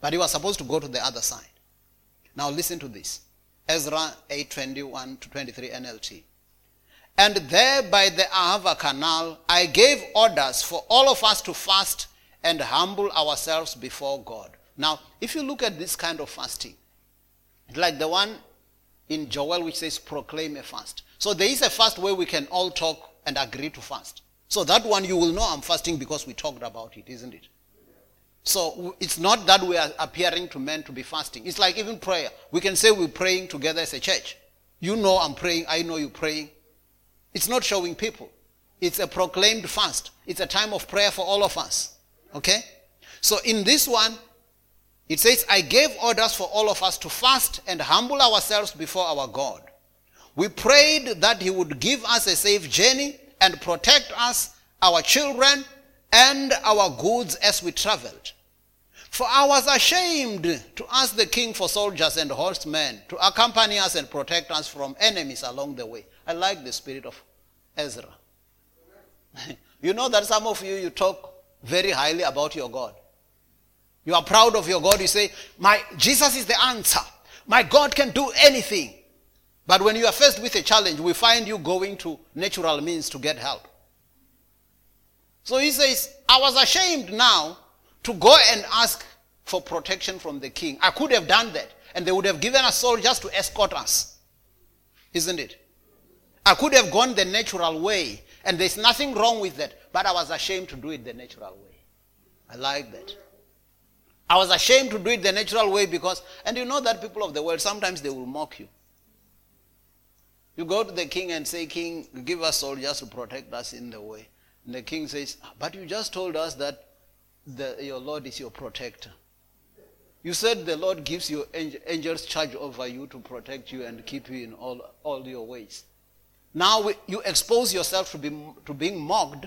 But he was supposed to go to the other side. Now listen to this. Ezra 8:21 to 23 NLT. And there by the Ahava canal, I gave orders for all of us to fast and humble ourselves before God. Now, if you look at this kind of fasting, like the one in Joel which says proclaim a fast. So there is a fast where we can all talk and agree to fast. So that one you will know I'm fasting because we talked about it, isn't it? So it's not that we are appearing to men to be fasting. It's like even prayer. We can say we're praying together as a church. You know I'm praying, I know you're praying. It's not showing people. It's a proclaimed fast. It's a time of prayer for all of us. Okay? So in this one, it says, I gave orders for all of us to fast and humble ourselves before our God, We prayed that he would give us a safe journey and protect us, our children, and our goods as we traveled. For I was ashamed to ask the king for soldiers and horsemen to accompany us and protect us from enemies along the way. I like the spirit of Ezra. you know that some of you, you talk very highly about your God. You are proud of your God. You say, my, Jesus is the answer. My God can do anything. But when you are faced with a challenge, we find you going to natural means to get help. So he says, I was ashamed now to go and ask for protection from the king. I could have done that, and they would have given us soldiers to escort us. Isn't it? I could have gone the natural way, and there's nothing wrong with that, but I was ashamed to do it the natural way. I like that. I was ashamed to do it the natural way because, and you know that people of the world, sometimes they will mock you. You go to the king and say, King, give us soldiers to protect us in the way. And the king says, But you just told us that the, your Lord is your protector. You said the Lord gives your angels charge over you to protect you and keep you in all, all your ways. Now you expose yourself to, be, to being mocked.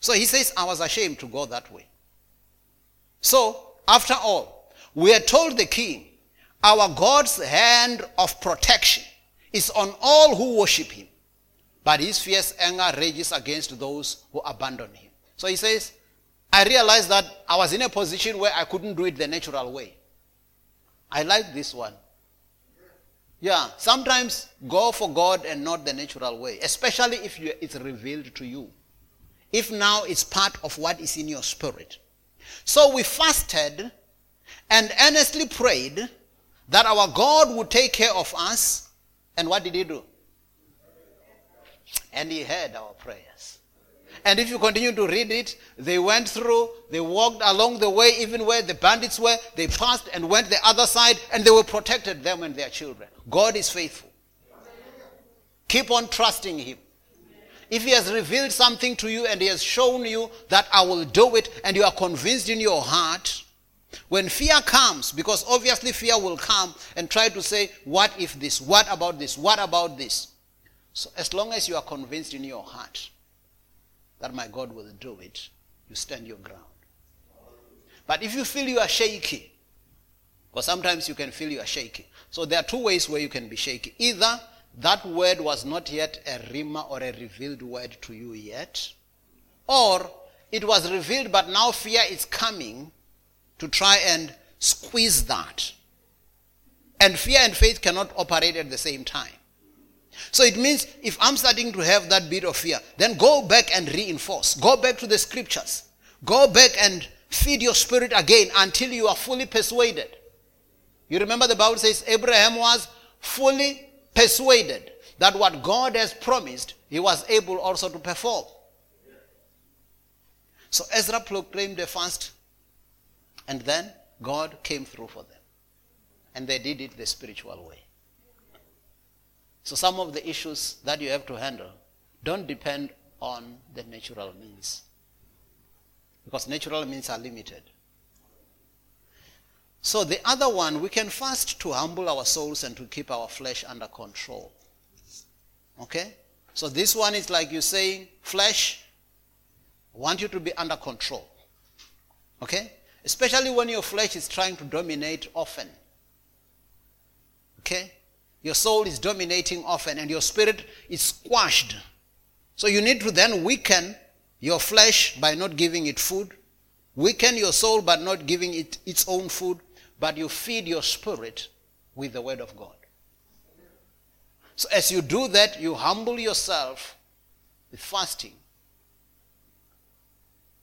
So he says, I was ashamed to go that way. So, after all, we are told the king, our God's hand of protection is on all who worship him, but his fierce anger rages against those who abandon him. So he says, I realized that I was in a position where I couldn't do it the natural way. I like this one. Yeah, sometimes go for God and not the natural way, especially if you, it's revealed to you. If now it's part of what is in your spirit. So we fasted and earnestly prayed that our God would take care of us. And what did he do? And he heard our prayers. And if you continue to read it, they went through, they walked along the way, even where the bandits were, they passed and went the other side, and they were protected, them and their children. God is faithful. Keep on trusting Him. If He has revealed something to you and He has shown you that I will do it, and you are convinced in your heart, when fear comes, because obviously fear will come and try to say, What if this? What about this? What about this? So, as long as you are convinced in your heart, that my God will do it, you stand your ground. But if you feel you are shaky, because sometimes you can feel you are shaky. So there are two ways where you can be shaky. Either that word was not yet a rhema or a revealed word to you yet, or it was revealed, but now fear is coming to try and squeeze that. And fear and faith cannot operate at the same time. So it means if I'm starting to have that bit of fear, then go back and reinforce. Go back to the scriptures. Go back and feed your spirit again until you are fully persuaded. You remember the Bible says Abraham was fully persuaded that what God has promised, he was able also to perform. So Ezra proclaimed a fast, and then God came through for them. And they did it the spiritual way. So some of the issues that you have to handle don't depend on the natural means. Because natural means are limited. So the other one, we can fast to humble our souls and to keep our flesh under control. Okay? So this one is like you saying, flesh, want you to be under control. Okay? Especially when your flesh is trying to dominate often. Okay? Your soul is dominating often and your spirit is squashed. So you need to then weaken your flesh by not giving it food, weaken your soul by not giving it its own food, but you feed your spirit with the word of God. So as you do that, you humble yourself with fasting.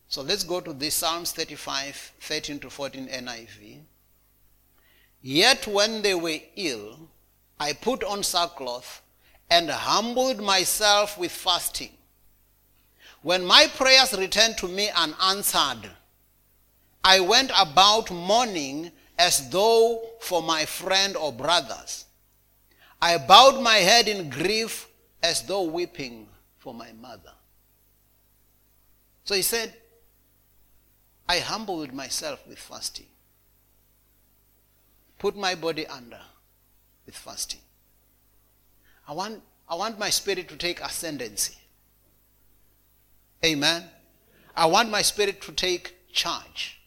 So let's go to this Psalms 35, 13 to 14 NIV. Yet when they were ill, I put on sackcloth and humbled myself with fasting. When my prayers returned to me unanswered, I went about mourning as though for my friend or brothers. I bowed my head in grief as though weeping for my mother. So he said, I humbled myself with fasting, put my body under with fasting. I want, I want my spirit to take ascendancy. Amen. I want my spirit to take charge.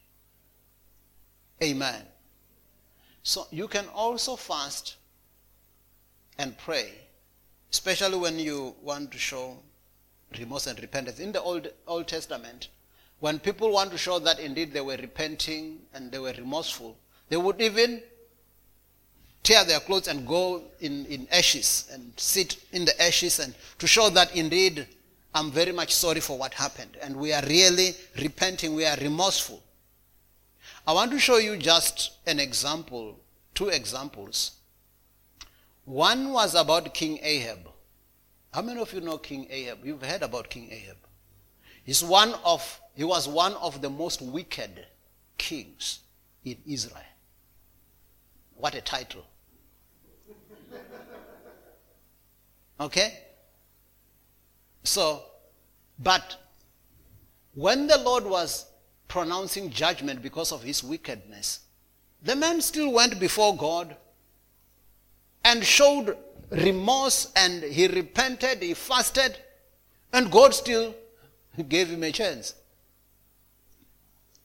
Amen. So you can also fast and pray, especially when you want to show remorse and repentance. In the Old, Old Testament, when people want to show that indeed they were repenting and they were remorseful, they would even tear their clothes and go in, in ashes and sit in the ashes and to show that indeed I'm very much sorry for what happened and we are really repenting, we are remorseful. I want to show you just an example, two examples. One was about King Ahab. How many of you know King Ahab? You've heard about King Ahab. He's one of, he was one of the most wicked kings in Israel. What a title. Okay? So, but when the Lord was pronouncing judgment because of his wickedness, the man still went before God and showed remorse and he repented, he fasted, and God still gave him a chance.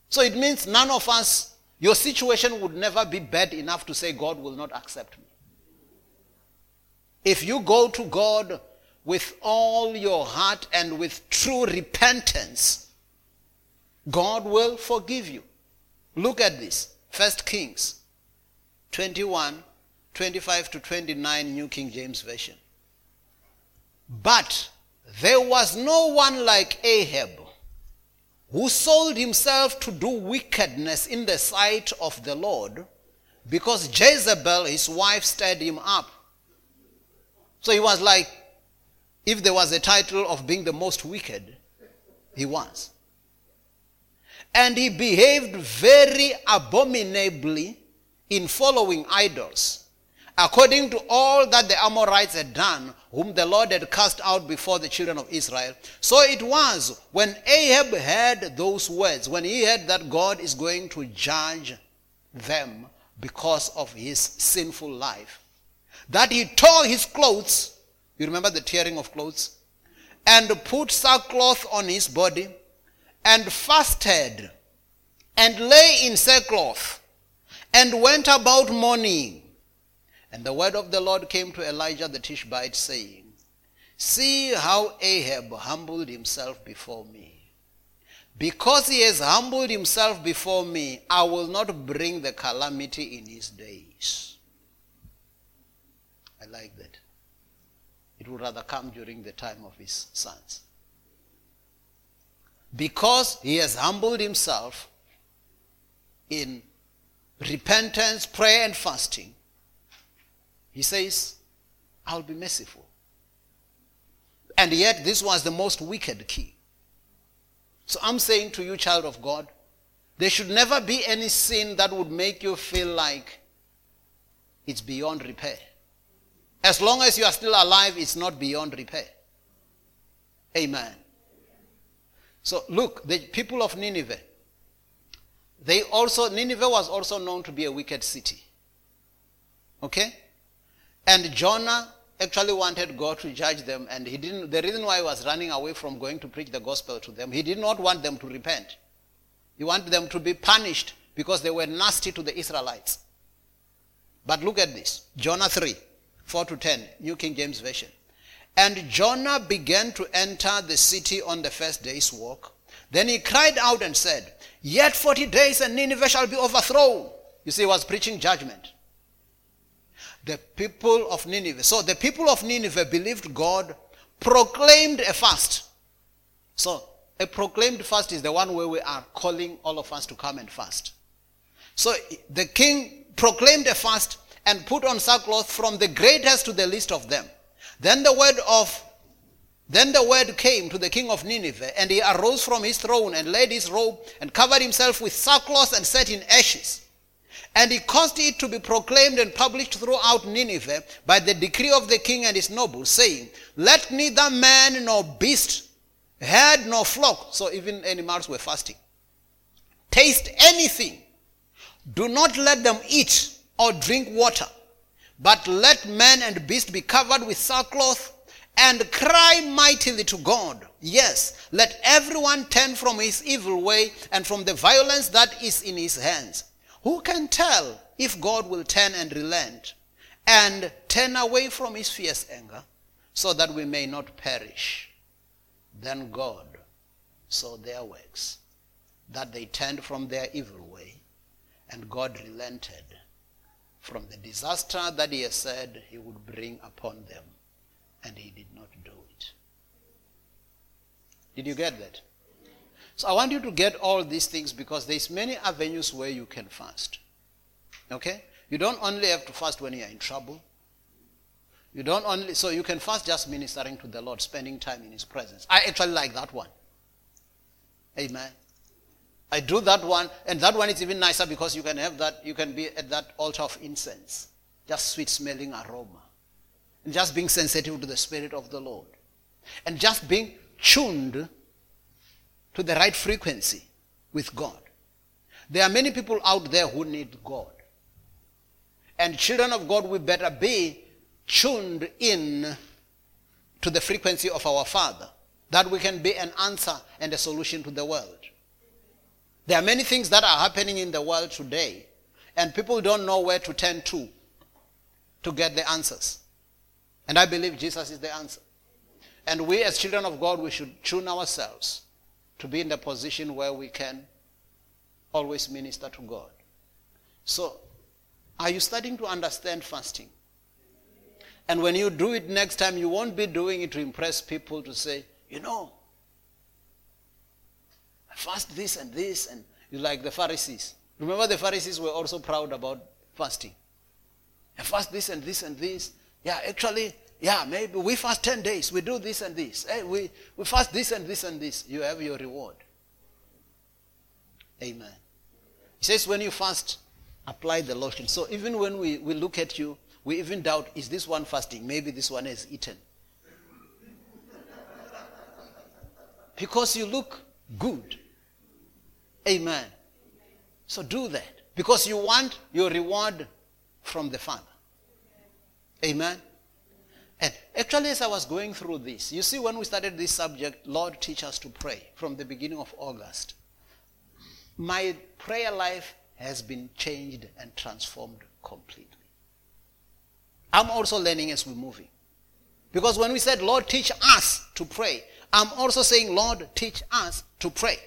So it means none of us, your situation would never be bad enough to say God will not accept me. If you go to God with all your heart and with true repentance, God will forgive you. Look at this. First Kings 21, 25 to 29, New King James Version. But there was no one like Ahab who sold himself to do wickedness in the sight of the Lord because Jezebel, his wife, stirred him up. So he was like, if there was a title of being the most wicked, he was. And he behaved very abominably in following idols, according to all that the Amorites had done, whom the Lord had cast out before the children of Israel. So it was when Ahab heard those words, when he heard that God is going to judge them because of his sinful life, that he tore his clothes. You remember the tearing of clothes? And put sackcloth on his body and fasted and lay in sackcloth and went about mourning. And the word of the Lord came to Elijah the Tishbite, saying, See how Ahab humbled himself before me. Because he has humbled himself before me, I will not bring the calamity in his days. I like that. It would rather come during the time of his sons. Because he has humbled himself in repentance, prayer, and fasting, he says, I'll be merciful. And yet, this was the most wicked key. So I'm saying to you, child of God, there should never be any sin that would make you feel like it's beyond repair. As long as you are still alive, it's not beyond repair. Amen. So look, the people of Nineveh, they also, Nineveh was also known to be a wicked city. Okay? And Jonah actually wanted God to judge them, and he didn't, the reason why he was running away from going to preach the gospel to them, he did not want them to repent. He wanted them to be punished because they were nasty to the Israelites. But look at this Jonah 3 4 to 10, New King James Version. And Jonah began to enter the city on the first day's walk. Then he cried out and said, Yet 40 days and Nineveh shall be overthrown. You see, he was preaching judgment. The people of Nineveh. So the people of Nineveh believed God, proclaimed a fast. So a proclaimed fast is the one where we are calling all of us to come and fast. So the king proclaimed a fast and put on sackcloth from the greatest to the least of them. Then the word of then the word came to the king of Nineveh, and he arose from his throne and laid his robe and covered himself with sackcloth and sat in ashes. And he caused it to be proclaimed and published throughout Nineveh by the decree of the king and his nobles, saying, Let neither man nor beast, herd nor flock, so even animals were fasting, taste anything. Do not let them eat or drink water. But let man and beast be covered with sackcloth and cry mightily to God. Yes, let everyone turn from his evil way and from the violence that is in his hands. Who can tell if God will turn and relent and turn away from his fierce anger so that we may not perish? Then God saw their works, that they turned from their evil way, and God relented from the disaster that he had said he would bring upon them, and he did not do it. Did you get that? So I want you to get all these things because there's many avenues where you can fast. Okay? You don't only have to fast when you're in trouble. You don't only so you can fast just ministering to the Lord, spending time in his presence. I actually like that one. Amen. I do that one, and that one is even nicer because you can have that, you can be at that altar of incense, just sweet smelling aroma, and just being sensitive to the Spirit of the Lord, and just being tuned to the right frequency with God. There are many people out there who need God. And children of God, we better be tuned in to the frequency of our Father, that we can be an answer and a solution to the world. There are many things that are happening in the world today, and people don't know where to turn to to get the answers. And I believe Jesus is the answer. And we, as children of God, we should tune ourselves to be in the position where we can always minister to God. So, are you starting to understand fasting? And when you do it next time, you won't be doing it to impress people to say, you know, I fast this and this, and you like the Pharisees. Remember, the Pharisees were also proud about fasting. I fast this and this and this. Yeah, actually, yeah, maybe we fast 10 days. We do this and this. Hey, we, we fast this and this and this. You have your reward. Amen. He says, when you fast, apply the lotion. So even when we, we look at you, we even doubt, is this one fasting? Maybe this one has eaten. because you look good. Amen. So do that. Because you want your reward from the Father. Amen. And actually, as I was going through this, you see, when we started this subject, Lord, teach us to pray from the beginning of August. My prayer life has been changed and transformed completely. I'm also learning as we're moving. Because when we said, Lord, teach us to pray, I'm also saying, Lord, teach us to pray.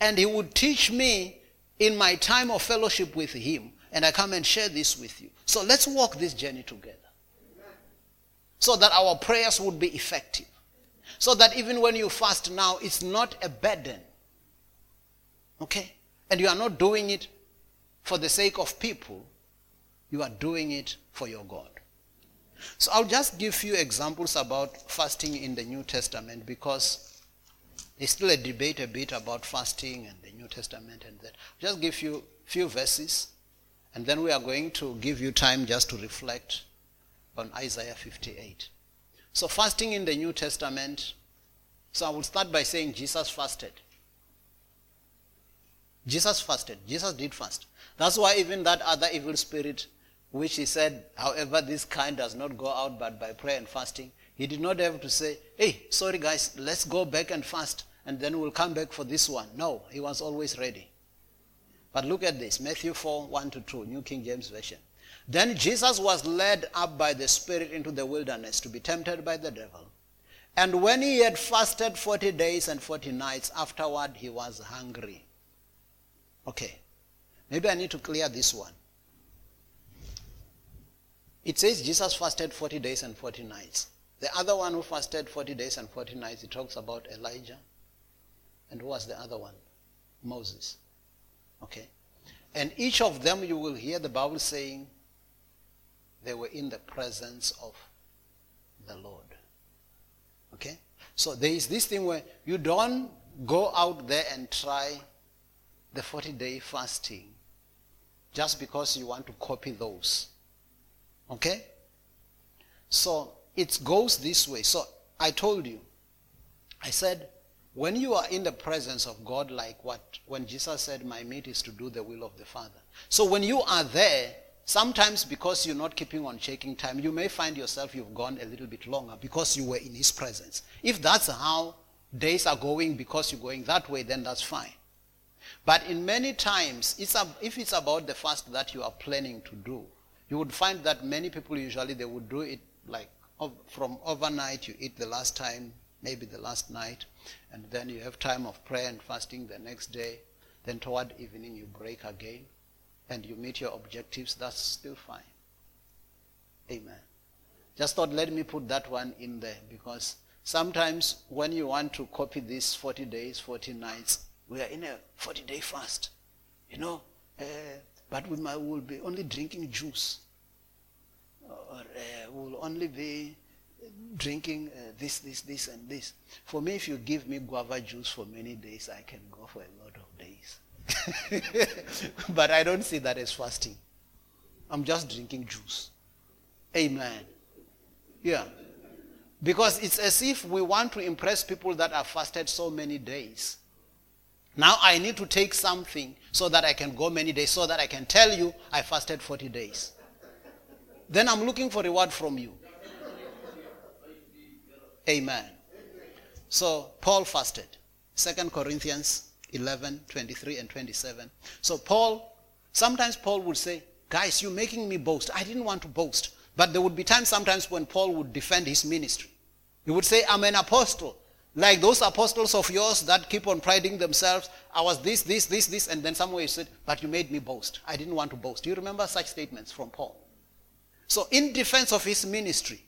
And He would teach me in my time of fellowship with Him. And I come and share this with you. So let's walk this journey together. So that our prayers would be effective. So that even when you fast now, it's not a burden. Okay? And you are not doing it for the sake of people, you are doing it for your God. So I'll just give you examples about fasting in the New Testament because there's still a debate a bit about fasting and the New Testament and that. Just give you few verses and then we are going to give you time just to reflect on Isaiah 58. So fasting in the New Testament, so I will start by saying Jesus fasted. Jesus fasted. Jesus did fast. That's why even that other evil spirit, which he said, however, this kind does not go out but by prayer and fasting, he did not have to say, hey, sorry guys, let's go back and fast and then we'll come back for this one. No, he was always ready. But look at this Matthew 4 1 to 2, New King James Version. Then Jesus was led up by the Spirit into the wilderness to be tempted by the devil. And when he had fasted 40 days and 40 nights, afterward he was hungry. Okay. Maybe I need to clear this one. It says Jesus fasted 40 days and 40 nights. The other one who fasted 40 days and 40 nights, he talks about Elijah. And who was the other one? Moses. Okay. And each of them you will hear the Bible saying they were in the presence of the Lord. Okay? So there is this thing where you don't go out there and try the 40 day fasting just because you want to copy those. Okay? So it goes this way. So I told you, I said, when you are in the presence of God, like what when Jesus said, My meat is to do the will of the Father. So when you are there, sometimes because you're not keeping on checking time, you may find yourself you've gone a little bit longer because you were in his presence. If that's how days are going because you're going that way, then that's fine. But in many times, it's a, if it's about the fast that you are planning to do, you would find that many people usually they would do it like from overnight you eat the last time, maybe the last night, and then you have time of prayer and fasting the next day. Then toward evening you break again, and you meet your objectives. That's still fine. Amen. Just thought let me put that one in there because sometimes when you want to copy these 40 days, 40 nights, we are in a 40 day fast. You know, uh, but we will be only drinking juice or uh, will only be drinking uh, this, this, this, and this. For me, if you give me guava juice for many days, I can go for a lot of days. but I don't see that as fasting. I'm just drinking juice. Amen. Yeah. Because it's as if we want to impress people that have fasted so many days. Now I need to take something so that I can go many days, so that I can tell you I fasted 40 days then I'm looking for reward from you. Amen. So Paul fasted. 2 Corinthians 11, 23 and 27. So Paul, sometimes Paul would say, guys, you're making me boast. I didn't want to boast. But there would be times sometimes when Paul would defend his ministry. He would say, I'm an apostle. Like those apostles of yours that keep on priding themselves, I was this, this, this, this, and then somewhere he said, but you made me boast. I didn't want to boast. Do you remember such statements from Paul? So, in defense of his ministry,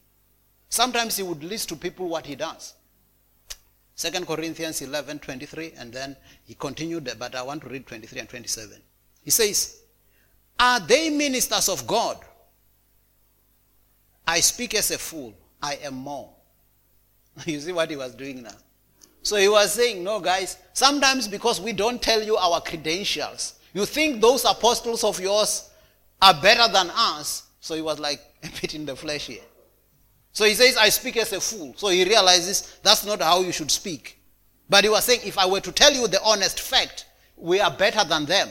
sometimes he would list to people what he does. 2 Corinthians 11 23, and then he continued, but I want to read 23 and 27. He says, Are they ministers of God? I speak as a fool. I am more. you see what he was doing now? So he was saying, No, guys, sometimes because we don't tell you our credentials, you think those apostles of yours are better than us, so he was like a bit in the flesh here. So he says, I speak as a fool. So he realizes that's not how you should speak. But he was saying, if I were to tell you the honest fact, we are better than them.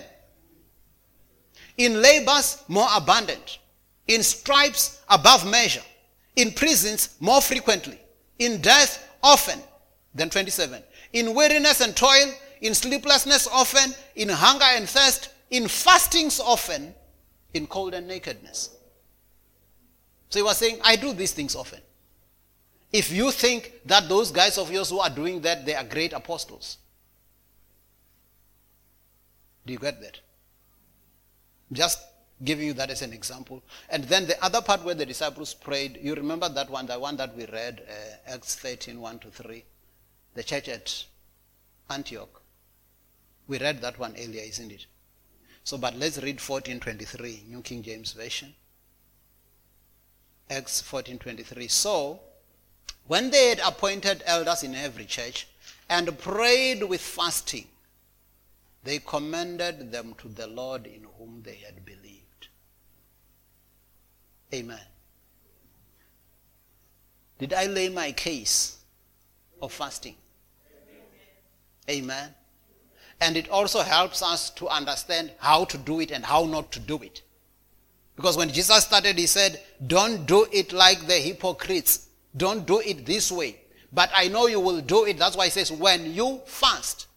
In labors, more abundant. In stripes, above measure. In prisons, more frequently. In death, often. Then 27. In weariness and toil. In sleeplessness, often. In hunger and thirst. In fastings, often. In cold and nakedness. So he was saying, I do these things often. If you think that those guys of yours who are doing that, they are great apostles. Do you get that? Just giving you that as an example. And then the other part where the disciples prayed, you remember that one, the one that we read, uh, Acts 13, 1 to 3, the church at Antioch. We read that one earlier, isn't it? So, but let's read 1423, New King James Version. Acts 14:23. So, when they had appointed elders in every church and prayed with fasting, they commended them to the Lord in whom they had believed. Amen. Did I lay my case of fasting? Amen. And it also helps us to understand how to do it and how not to do it. Because when Jesus started, he said, Don't do it like the hypocrites. Don't do it this way. But I know you will do it. That's why he says, When you fast.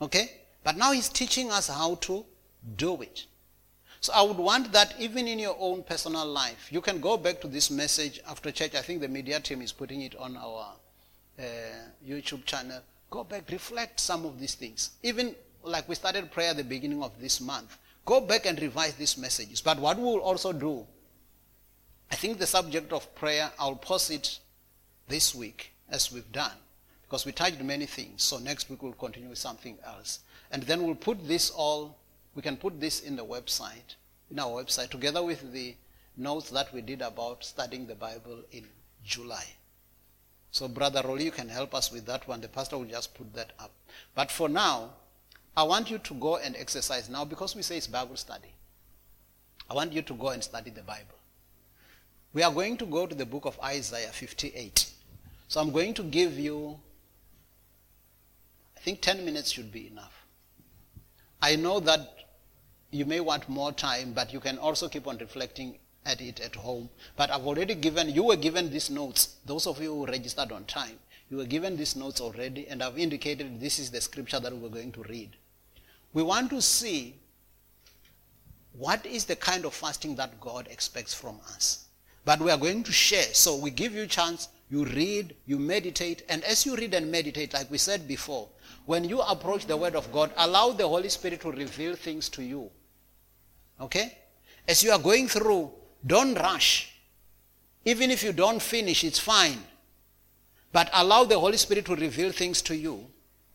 Okay? But now he's teaching us how to do it. So I would want that even in your own personal life, you can go back to this message after church. I think the media team is putting it on our uh, YouTube channel. Go back, reflect some of these things. Even like we started prayer at the beginning of this month. Go back and revise these messages. But what we will also do, I think the subject of prayer, I'll post it this week as we've done. Because we touched many things. So next week we'll continue with something else. And then we'll put this all, we can put this in the website, in our website, together with the notes that we did about studying the Bible in July. So Brother Rolly, you can help us with that one. The pastor will just put that up. But for now, I want you to go and exercise now because we say it's Bible study. I want you to go and study the Bible. We are going to go to the book of Isaiah 58. So I'm going to give you, I think 10 minutes should be enough. I know that you may want more time, but you can also keep on reflecting at it at home. But I've already given, you were given these notes. Those of you who registered on time, you were given these notes already, and I've indicated this is the scripture that we're going to read. We want to see what is the kind of fasting that God expects from us. But we are going to share. So we give you chance, you read, you meditate, and as you read and meditate, like we said before, when you approach the Word of God, allow the Holy Spirit to reveal things to you. Okay? As you are going through, don't rush. Even if you don't finish, it's fine. But allow the Holy Spirit to reveal things to you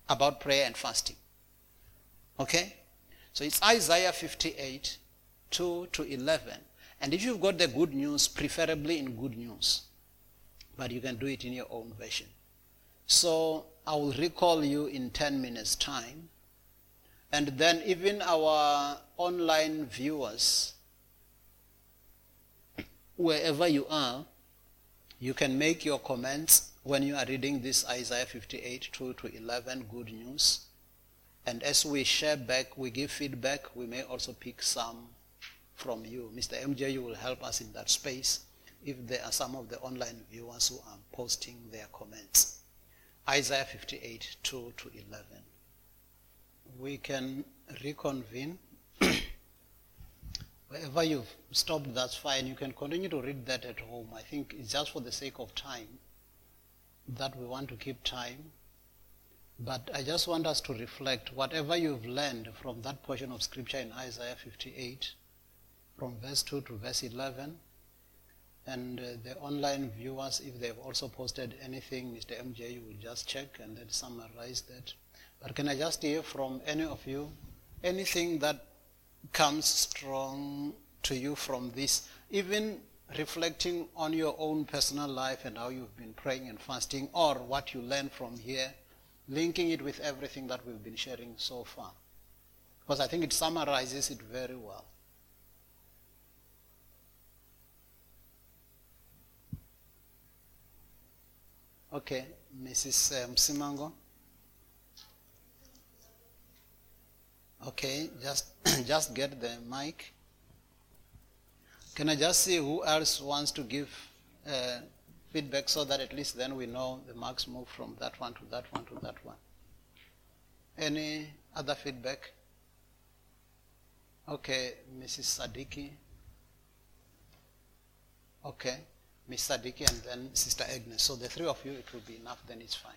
about prayer and fasting. Okay? So it's Isaiah 58, 2 to 11. And if you've got the good news, preferably in good news. But you can do it in your own version. So I will recall you in 10 minutes' time. And then even our online viewers, wherever you are, you can make your comments when you are reading this Isaiah 58, 2 to 11, good news. And as we share back, we give feedback, we may also pick some from you. Mr. MJ, you will help us in that space if there are some of the online viewers who are posting their comments. Isaiah 58, 2 to 11. We can reconvene. Wherever you've stopped, that's fine. You can continue to read that at home. I think it's just for the sake of time that we want to keep time. But I just want us to reflect whatever you've learned from that portion of scripture in Isaiah 58, from verse 2 to verse 11. And uh, the online viewers, if they've also posted anything, Mr. MJ, you will just check and then summarize that. But can I just hear from any of you anything that comes strong to you from this, even reflecting on your own personal life and how you've been praying and fasting, or what you learned from here, linking it with everything that we've been sharing so far? Because I think it summarizes it very well. Okay, Mrs. Um, Simango. Okay, just just get the mic. Can I just see who else wants to give uh, feedback so that at least then we know the marks move from that one to that one to that one? Any other feedback? Okay, Mrs. Sadiki. Okay. Miss Sadiki and then Sister Agnes. So the three of you, it will be enough, then it's fine.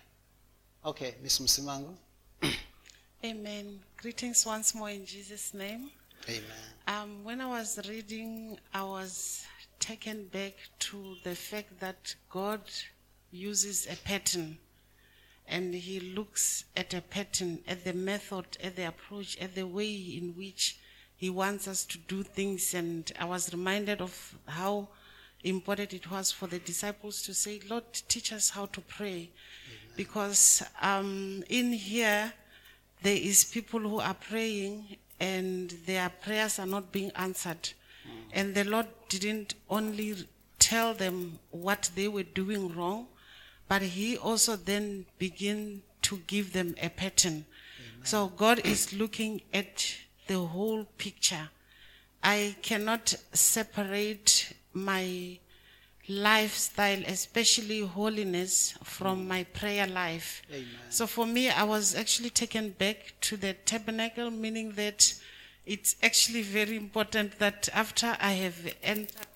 Okay, Miss Musimango. Amen. Greetings once more in Jesus' name. Amen. Um, when I was reading, I was taken back to the fact that God uses a pattern and He looks at a pattern, at the method, at the approach, at the way in which He wants us to do things. And I was reminded of how important it was for the disciples to say, Lord, teach us how to pray. Because um, in here, there is people who are praying and their prayers are not being answered. And the Lord didn't only tell them what they were doing wrong, but He also then began to give them a pattern. So God is looking at the whole picture. I cannot separate my lifestyle, especially holiness, from mm. my prayer life. Amen. So for me, I was actually taken back to the tabernacle, meaning that it's actually very important that after I have entered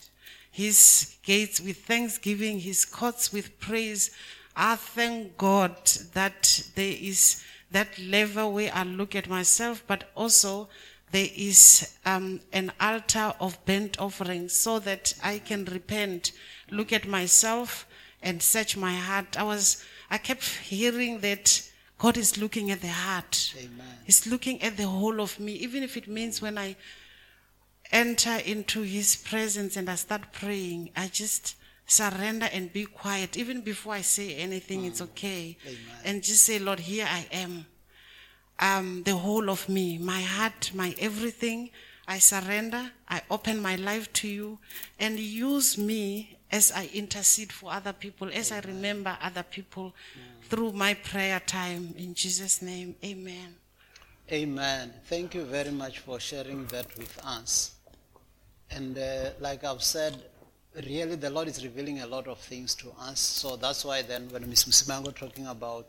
his gates with thanksgiving, his courts with praise, I thank God that there is that level where I look at myself, but also there is um, an altar of burnt offerings so that I can repent, look at myself and search my heart. I was, I kept hearing that God is looking at the heart. Amen. He's looking at the whole of me, even if it means when I enter into His presence and I start praying, I just surrender and be quiet. Even before I say anything, it's okay. Amen. And just say, Lord, here I am. Um, the whole of me, my heart, my everything. I surrender. I open my life to you and use me as I intercede for other people, as I remember other people through my prayer time. In Jesus' name, amen. Amen. Thank you very much for sharing that with us. And uh, like I've said, really the Lord is revealing a lot of things to us. So that's why then when Ms. Musimango talking about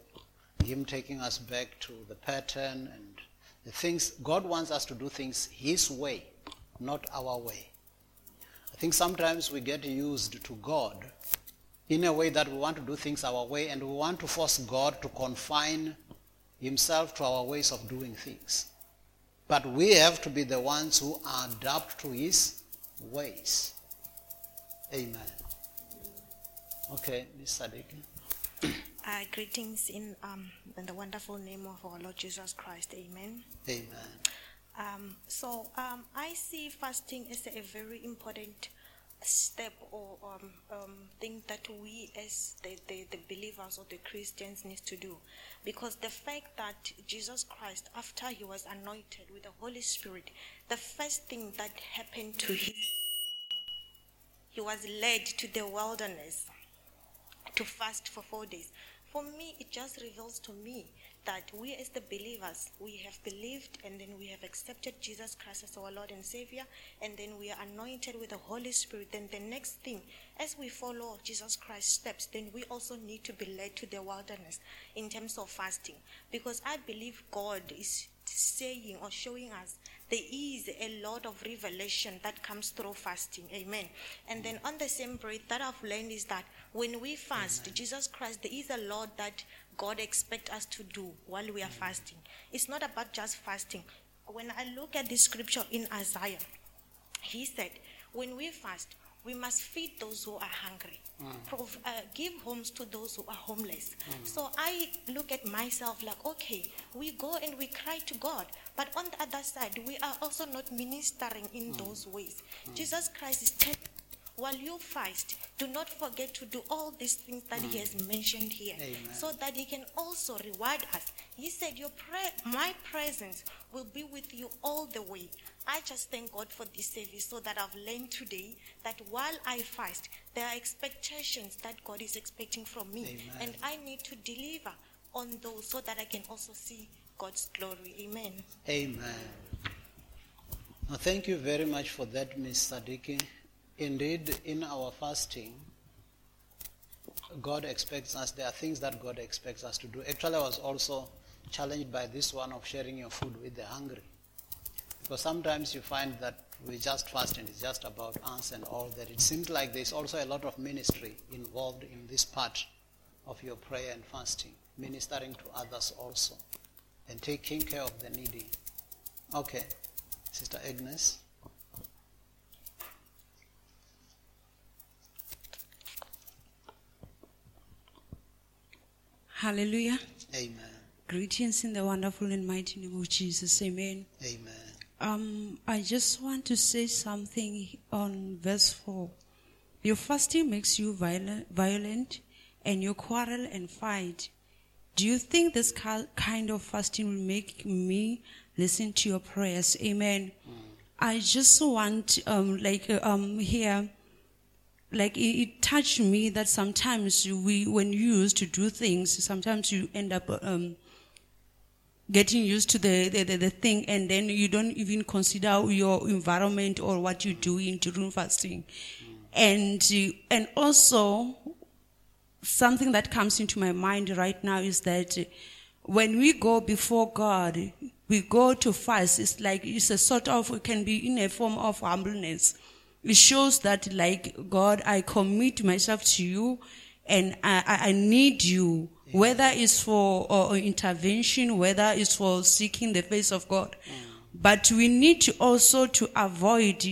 Him taking us back to the pattern and the things, God wants us to do things His way, not our way. I think sometimes we get used to God in a way that we want to do things our way and we want to force God to confine himself to our ways of doing things. But we have to be the ones who adapt to his ways. Amen. Okay, Ms. Sadiki. Uh, greetings in, um, in the wonderful name of our Lord Jesus Christ. Amen. Amen. Um, so um, I see fasting as a very important step or um, um, thing that we as the, the, the believers or the Christians need to do. Because the fact that Jesus Christ, after he was anointed with the Holy Spirit, the first thing that happened to him, he was led to the wilderness to fast for four days. For me, it just reveals to me that we as the believers, we have believed and then we have accepted Jesus Christ as our Lord and Savior, and then we are anointed with the Holy Spirit. Then the next thing, as we follow Jesus Christ's steps, then we also need to be led to the wilderness in terms of fasting. Because I believe God is saying or showing us there is a lot of revelation that comes through fasting. Amen. And then on the same breath that I've learned is that when we fast, Amen. Jesus Christ, there is a lot that God expects us to do while we are fasting. It's not about just fasting. When I look at this scripture in Isaiah, he said, when we fast, we must feed those who are hungry, mm. Prov- uh, give homes to those who are homeless. Mm. So I look at myself like, okay, we go and we cry to God, but on the other side, we are also not ministering in mm. those ways. Mm. Jesus Christ is telling while you fast, do not forget to do all these things that mm. he has mentioned here, Amen. so that he can also reward us. He said, "Your pre- my presence will be with you all the way." I just thank God for this service, so that I've learned today that while I fast, there are expectations that God is expecting from me, Amen. and I need to deliver on those, so that I can also see God's glory. Amen. Amen. Well, thank you very much for that, Ms. Sadiki. Indeed, in our fasting, God expects us, there are things that God expects us to do. Actually, I was also challenged by this one of sharing your food with the hungry. Because sometimes you find that we just fast and it's just about us and all that. It seems like there's also a lot of ministry involved in this part of your prayer and fasting, ministering to others also, and taking care of the needy. Okay, Sister Agnes. Hallelujah. Amen. Greetings in the wonderful and mighty name of Jesus. Amen. Amen. Um, I just want to say something on verse 4. Your fasting makes you violent, violent and you quarrel and fight. Do you think this kind of fasting will make me listen to your prayers? Amen. Mm. I just want, um, like, uh, um, here, like it, it, touched me that sometimes we, when you used to do things, sometimes you end up um, getting used to the, the, the, the, thing, and then you don't even consider your environment or what you're doing during fasting. And and also something that comes into my mind right now is that when we go before God, we go to fast. It's like it's a sort of it can be in a form of humbleness it shows that like God, I commit myself to you and I, I need you, whether it's for uh, intervention, whether it's for seeking the face of God. Mm. But we need to also to avoid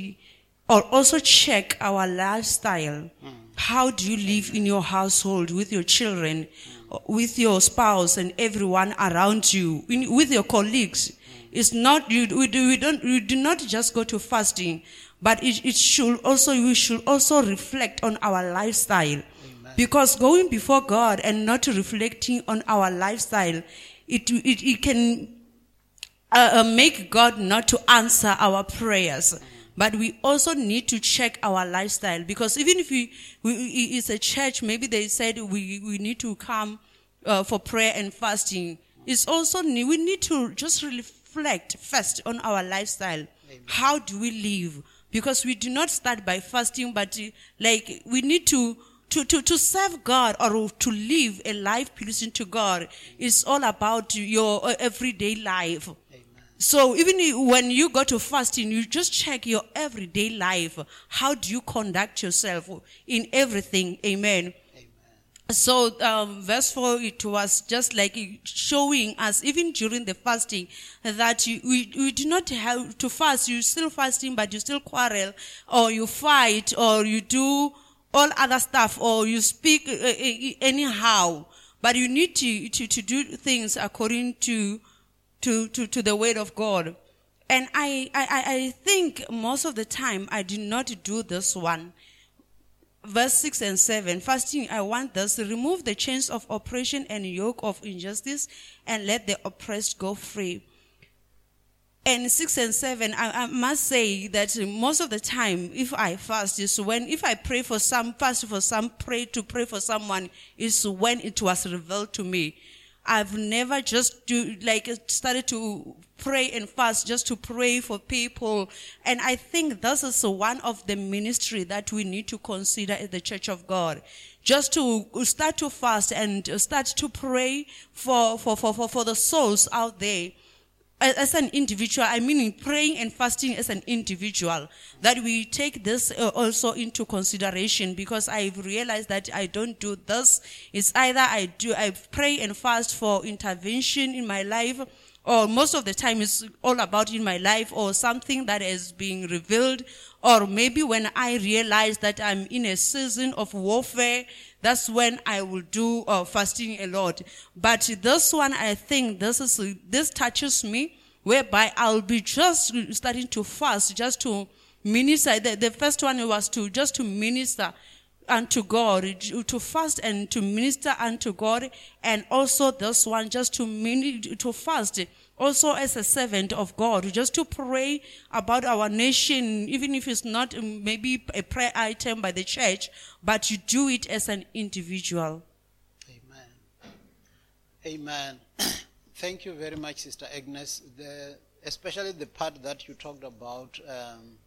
or also check our lifestyle. Mm. How do you live in your household with your children, mm. with your spouse and everyone around you, in, with your colleagues? It's not, you, we, do, we don't, we do not just go to fasting but it, it should also, we should also reflect on our lifestyle. Amen. Because going before God and not reflecting on our lifestyle, it, it, it can uh, uh, make God not to answer our prayers. But we also need to check our lifestyle because even if we, we it's a church, maybe they said we, we need to come uh, for prayer and fasting. It's also we need to just reflect reflect first on our lifestyle. How do we live? Because we do not start by fasting, but uh, like we need to to, to, to serve God or to live a life pleasing to God is all about your uh, everyday life. So even when you go to fasting, you just check your everyday life. How do you conduct yourself in everything? Amen. So, um, verse 4, it was just like showing us, even during the fasting, that you, we, we do not have to fast. You still fasting, but you still quarrel, or you fight, or you do all other stuff, or you speak uh, uh, anyhow. But you need to, to, to do things according to, to, to, to the word of God. And I, I, I I think most of the time I did not do this one verse 6 and 7 fasting i want this remove the chains of oppression and yoke of injustice and let the oppressed go free. And 6 and 7 I, I must say that most of the time if i fast is when if i pray for some fast for some pray to pray for someone is when it was revealed to me. I've never just do like started to pray and fast just to pray for people. And I think this is one of the ministry that we need to consider at the Church of God. Just to start to fast and start to pray for, for, for, for, for the souls out there as an individual, I mean in praying and fasting as an individual, that we take this uh, also into consideration because I've realized that I don't do this. It's either I do, I pray and fast for intervention in my life, or most of the time it's all about in my life or something that is being revealed, or maybe when I realize that I'm in a season of warfare, that's when I will do uh, fasting a lot. But this one, I think this is this touches me, whereby I'll be just starting to fast, just to minister. The, the first one was to just to minister unto God, to fast and to minister unto God, and also this one just to mini, to fast. Also, as a servant of God, just to pray about our nation, even if it's not um, maybe a prayer item by the church, but you do it as an individual. Amen. Amen. Thank you very much, Sister Agnes. The, especially the part that you talked about um,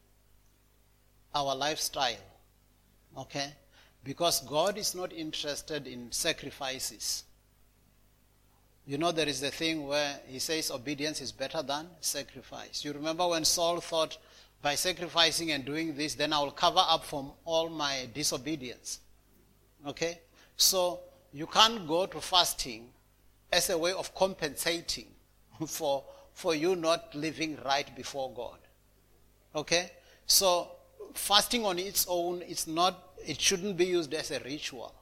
our lifestyle. Okay? Because God is not interested in sacrifices. You know, there is a thing where he says obedience is better than sacrifice. You remember when Saul thought, by sacrificing and doing this, then I will cover up from all my disobedience. Okay? So you can't go to fasting as a way of compensating for, for you not living right before God. Okay? So fasting on its own, it's not, it shouldn't be used as a ritual.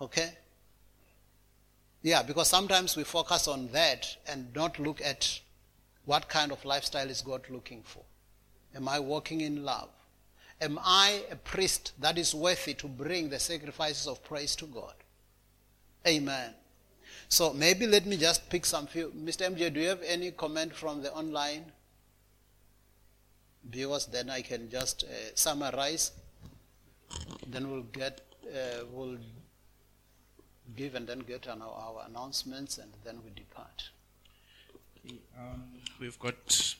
Okay? Yeah, because sometimes we focus on that and not look at what kind of lifestyle is God looking for. Am I walking in love? Am I a priest that is worthy to bring the sacrifices of praise to God? Amen. So maybe let me just pick some few. Mr. MJ, do you have any comment from the online viewers? Then I can just uh, summarize. Then we'll get, uh, we'll give and then get on our, our announcements and then we depart. Um, we've got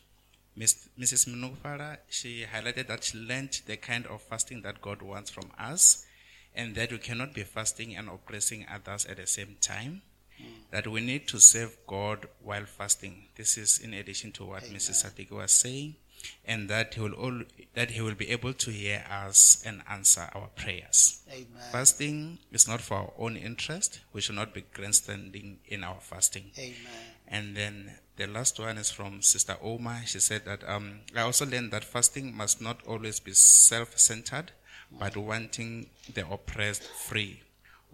Miss, Mrs. Minufara. She highlighted that she learned the kind of fasting that God wants from us, and that we cannot be fasting and oppressing others at the same time. That we need to serve God while fasting. This is in addition to what Mrs. Sadiki was saying, and that he will all, that he will be able to hear us and answer our prayers. Amen. Fasting is not for our own interest. We should not be grandstanding in our fasting. Amen. And then the last one is from Sister Oma. She said that um, I also learned that fasting must not always be self centered, but wanting the oppressed free.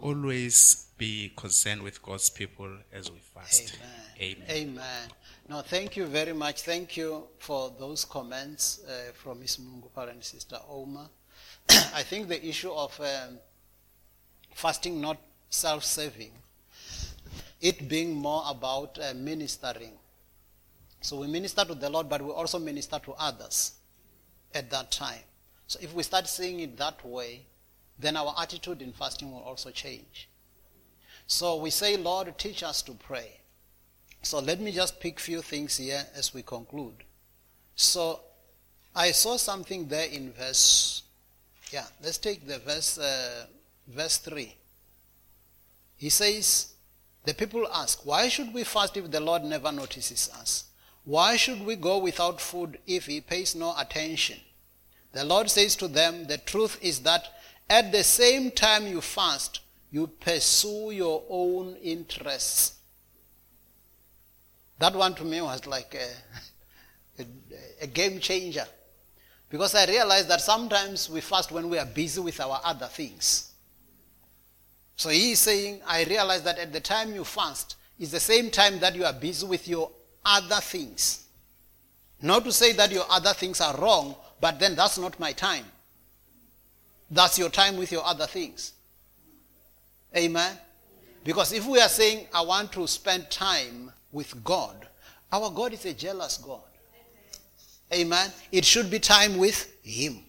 Always be concerned with God's people as we fast. Amen. Amen. Amen. No, thank you very much. Thank you for those comments uh, from Ms. Mungupal and Sister Oma. I think the issue of um, fasting not self-serving, it being more about uh, ministering. So we minister to the Lord, but we also minister to others at that time. So if we start seeing it that way, then our attitude in fasting will also change. So we say, Lord, teach us to pray. So let me just pick few things here as we conclude. So I saw something there in verse, yeah, let's take the verse, uh, verse 3. He says, the people ask, why should we fast if the Lord never notices us? Why should we go without food if he pays no attention? The Lord says to them, the truth is that at the same time you fast, you pursue your own interests. That one to me was like a, a, a game changer. Because I realized that sometimes we fast when we are busy with our other things. So he is saying, I realize that at the time you fast is the same time that you are busy with your other things. Not to say that your other things are wrong, but then that's not my time. That's your time with your other things. Amen. Because if we are saying, I want to spend time with God, our God is a jealous God. Amen. It should be time with Him.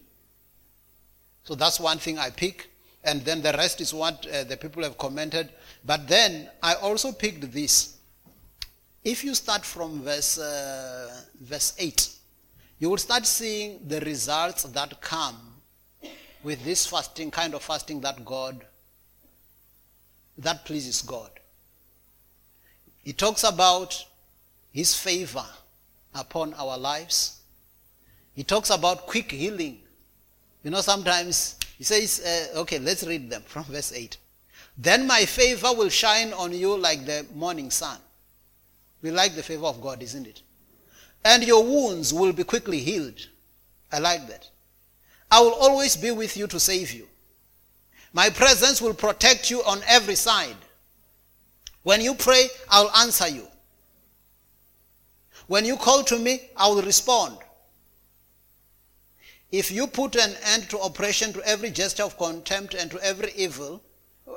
So that's one thing I pick. And then the rest is what uh, the people have commented. But then I also picked this. If you start from verse, uh, verse 8, you will start seeing the results that come with this fasting, kind of fasting that God, that pleases God. He talks about his favor upon our lives. He talks about quick healing. You know, sometimes he says, uh, okay, let's read them from verse 8. Then my favor will shine on you like the morning sun. We like the favor of God, isn't it? And your wounds will be quickly healed. I like that. I will always be with you to save you. My presence will protect you on every side. When you pray, I'll answer you. When you call to me, I will respond. If you put an end to oppression, to every gesture of contempt, and to every evil,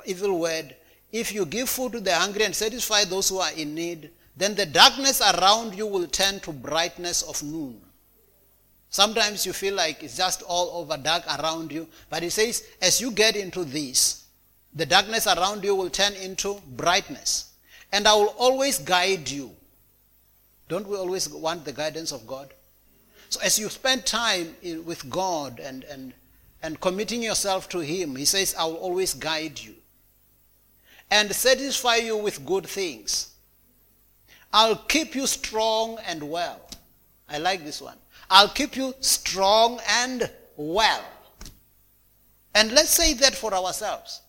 evil word, if you give food to the hungry and satisfy those who are in need, then the darkness around you will turn to brightness of noon. Sometimes you feel like it's just all over dark around you, but he says, as you get into this, the darkness around you will turn into brightness. And I will always guide you. Don't we always want the guidance of God? So as you spend time in, with God and, and, and committing yourself to Him, He says, I will always guide you and satisfy you with good things. I'll keep you strong and well. I like this one. I'll keep you strong and well. And let's say that for ourselves.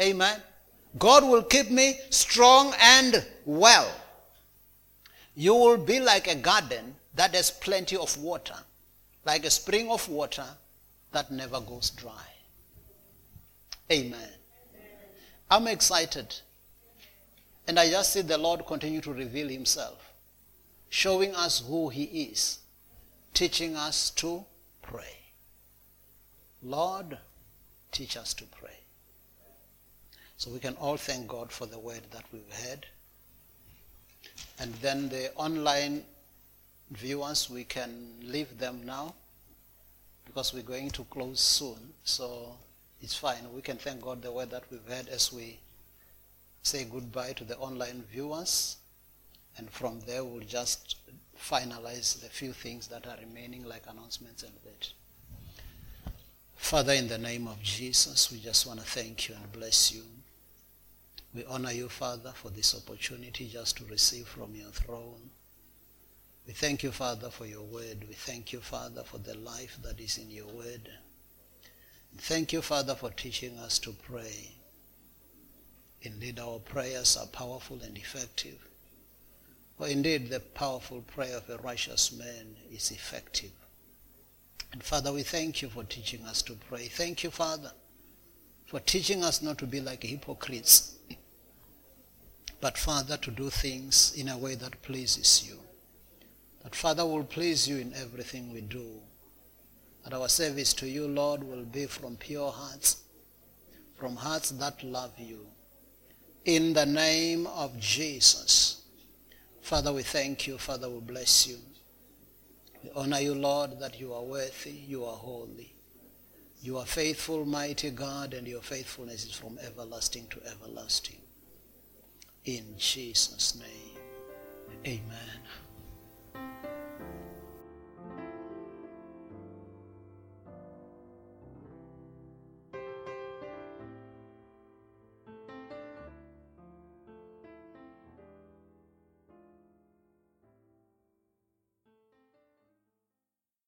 Amen. God will keep me strong and well. You will be like a garden that has plenty of water, like a spring of water that never goes dry. Amen. I'm excited. And I just see the Lord continue to reveal himself, showing us who he is, teaching us to pray. Lord, teach us to pray. So we can all thank God for the word that we've heard. And then the online viewers, we can leave them now because we're going to close soon. So it's fine. We can thank God the word that we've heard as we say goodbye to the online viewers. And from there, we'll just finalize the few things that are remaining, like announcements and that. Father, in the name of Jesus, we just want to thank you and bless you. We honor you, Father, for this opportunity just to receive from your throne. We thank you, Father, for your word. We thank you, Father, for the life that is in your word. Thank you, Father, for teaching us to pray. Indeed, our prayers are powerful and effective. For indeed, the powerful prayer of a righteous man is effective. And Father, we thank you for teaching us to pray. Thank you, Father, for teaching us not to be like hypocrites, but Father, to do things in a way that pleases you. That Father will please you in everything we do. That our service to you, Lord, will be from pure hearts, from hearts that love you. In the name of Jesus. Father, we thank you. Father, we bless you. We honor you, Lord, that you are worthy, you are holy. You are faithful, mighty God, and your faithfulness is from everlasting to everlasting. In Jesus' name. Amen.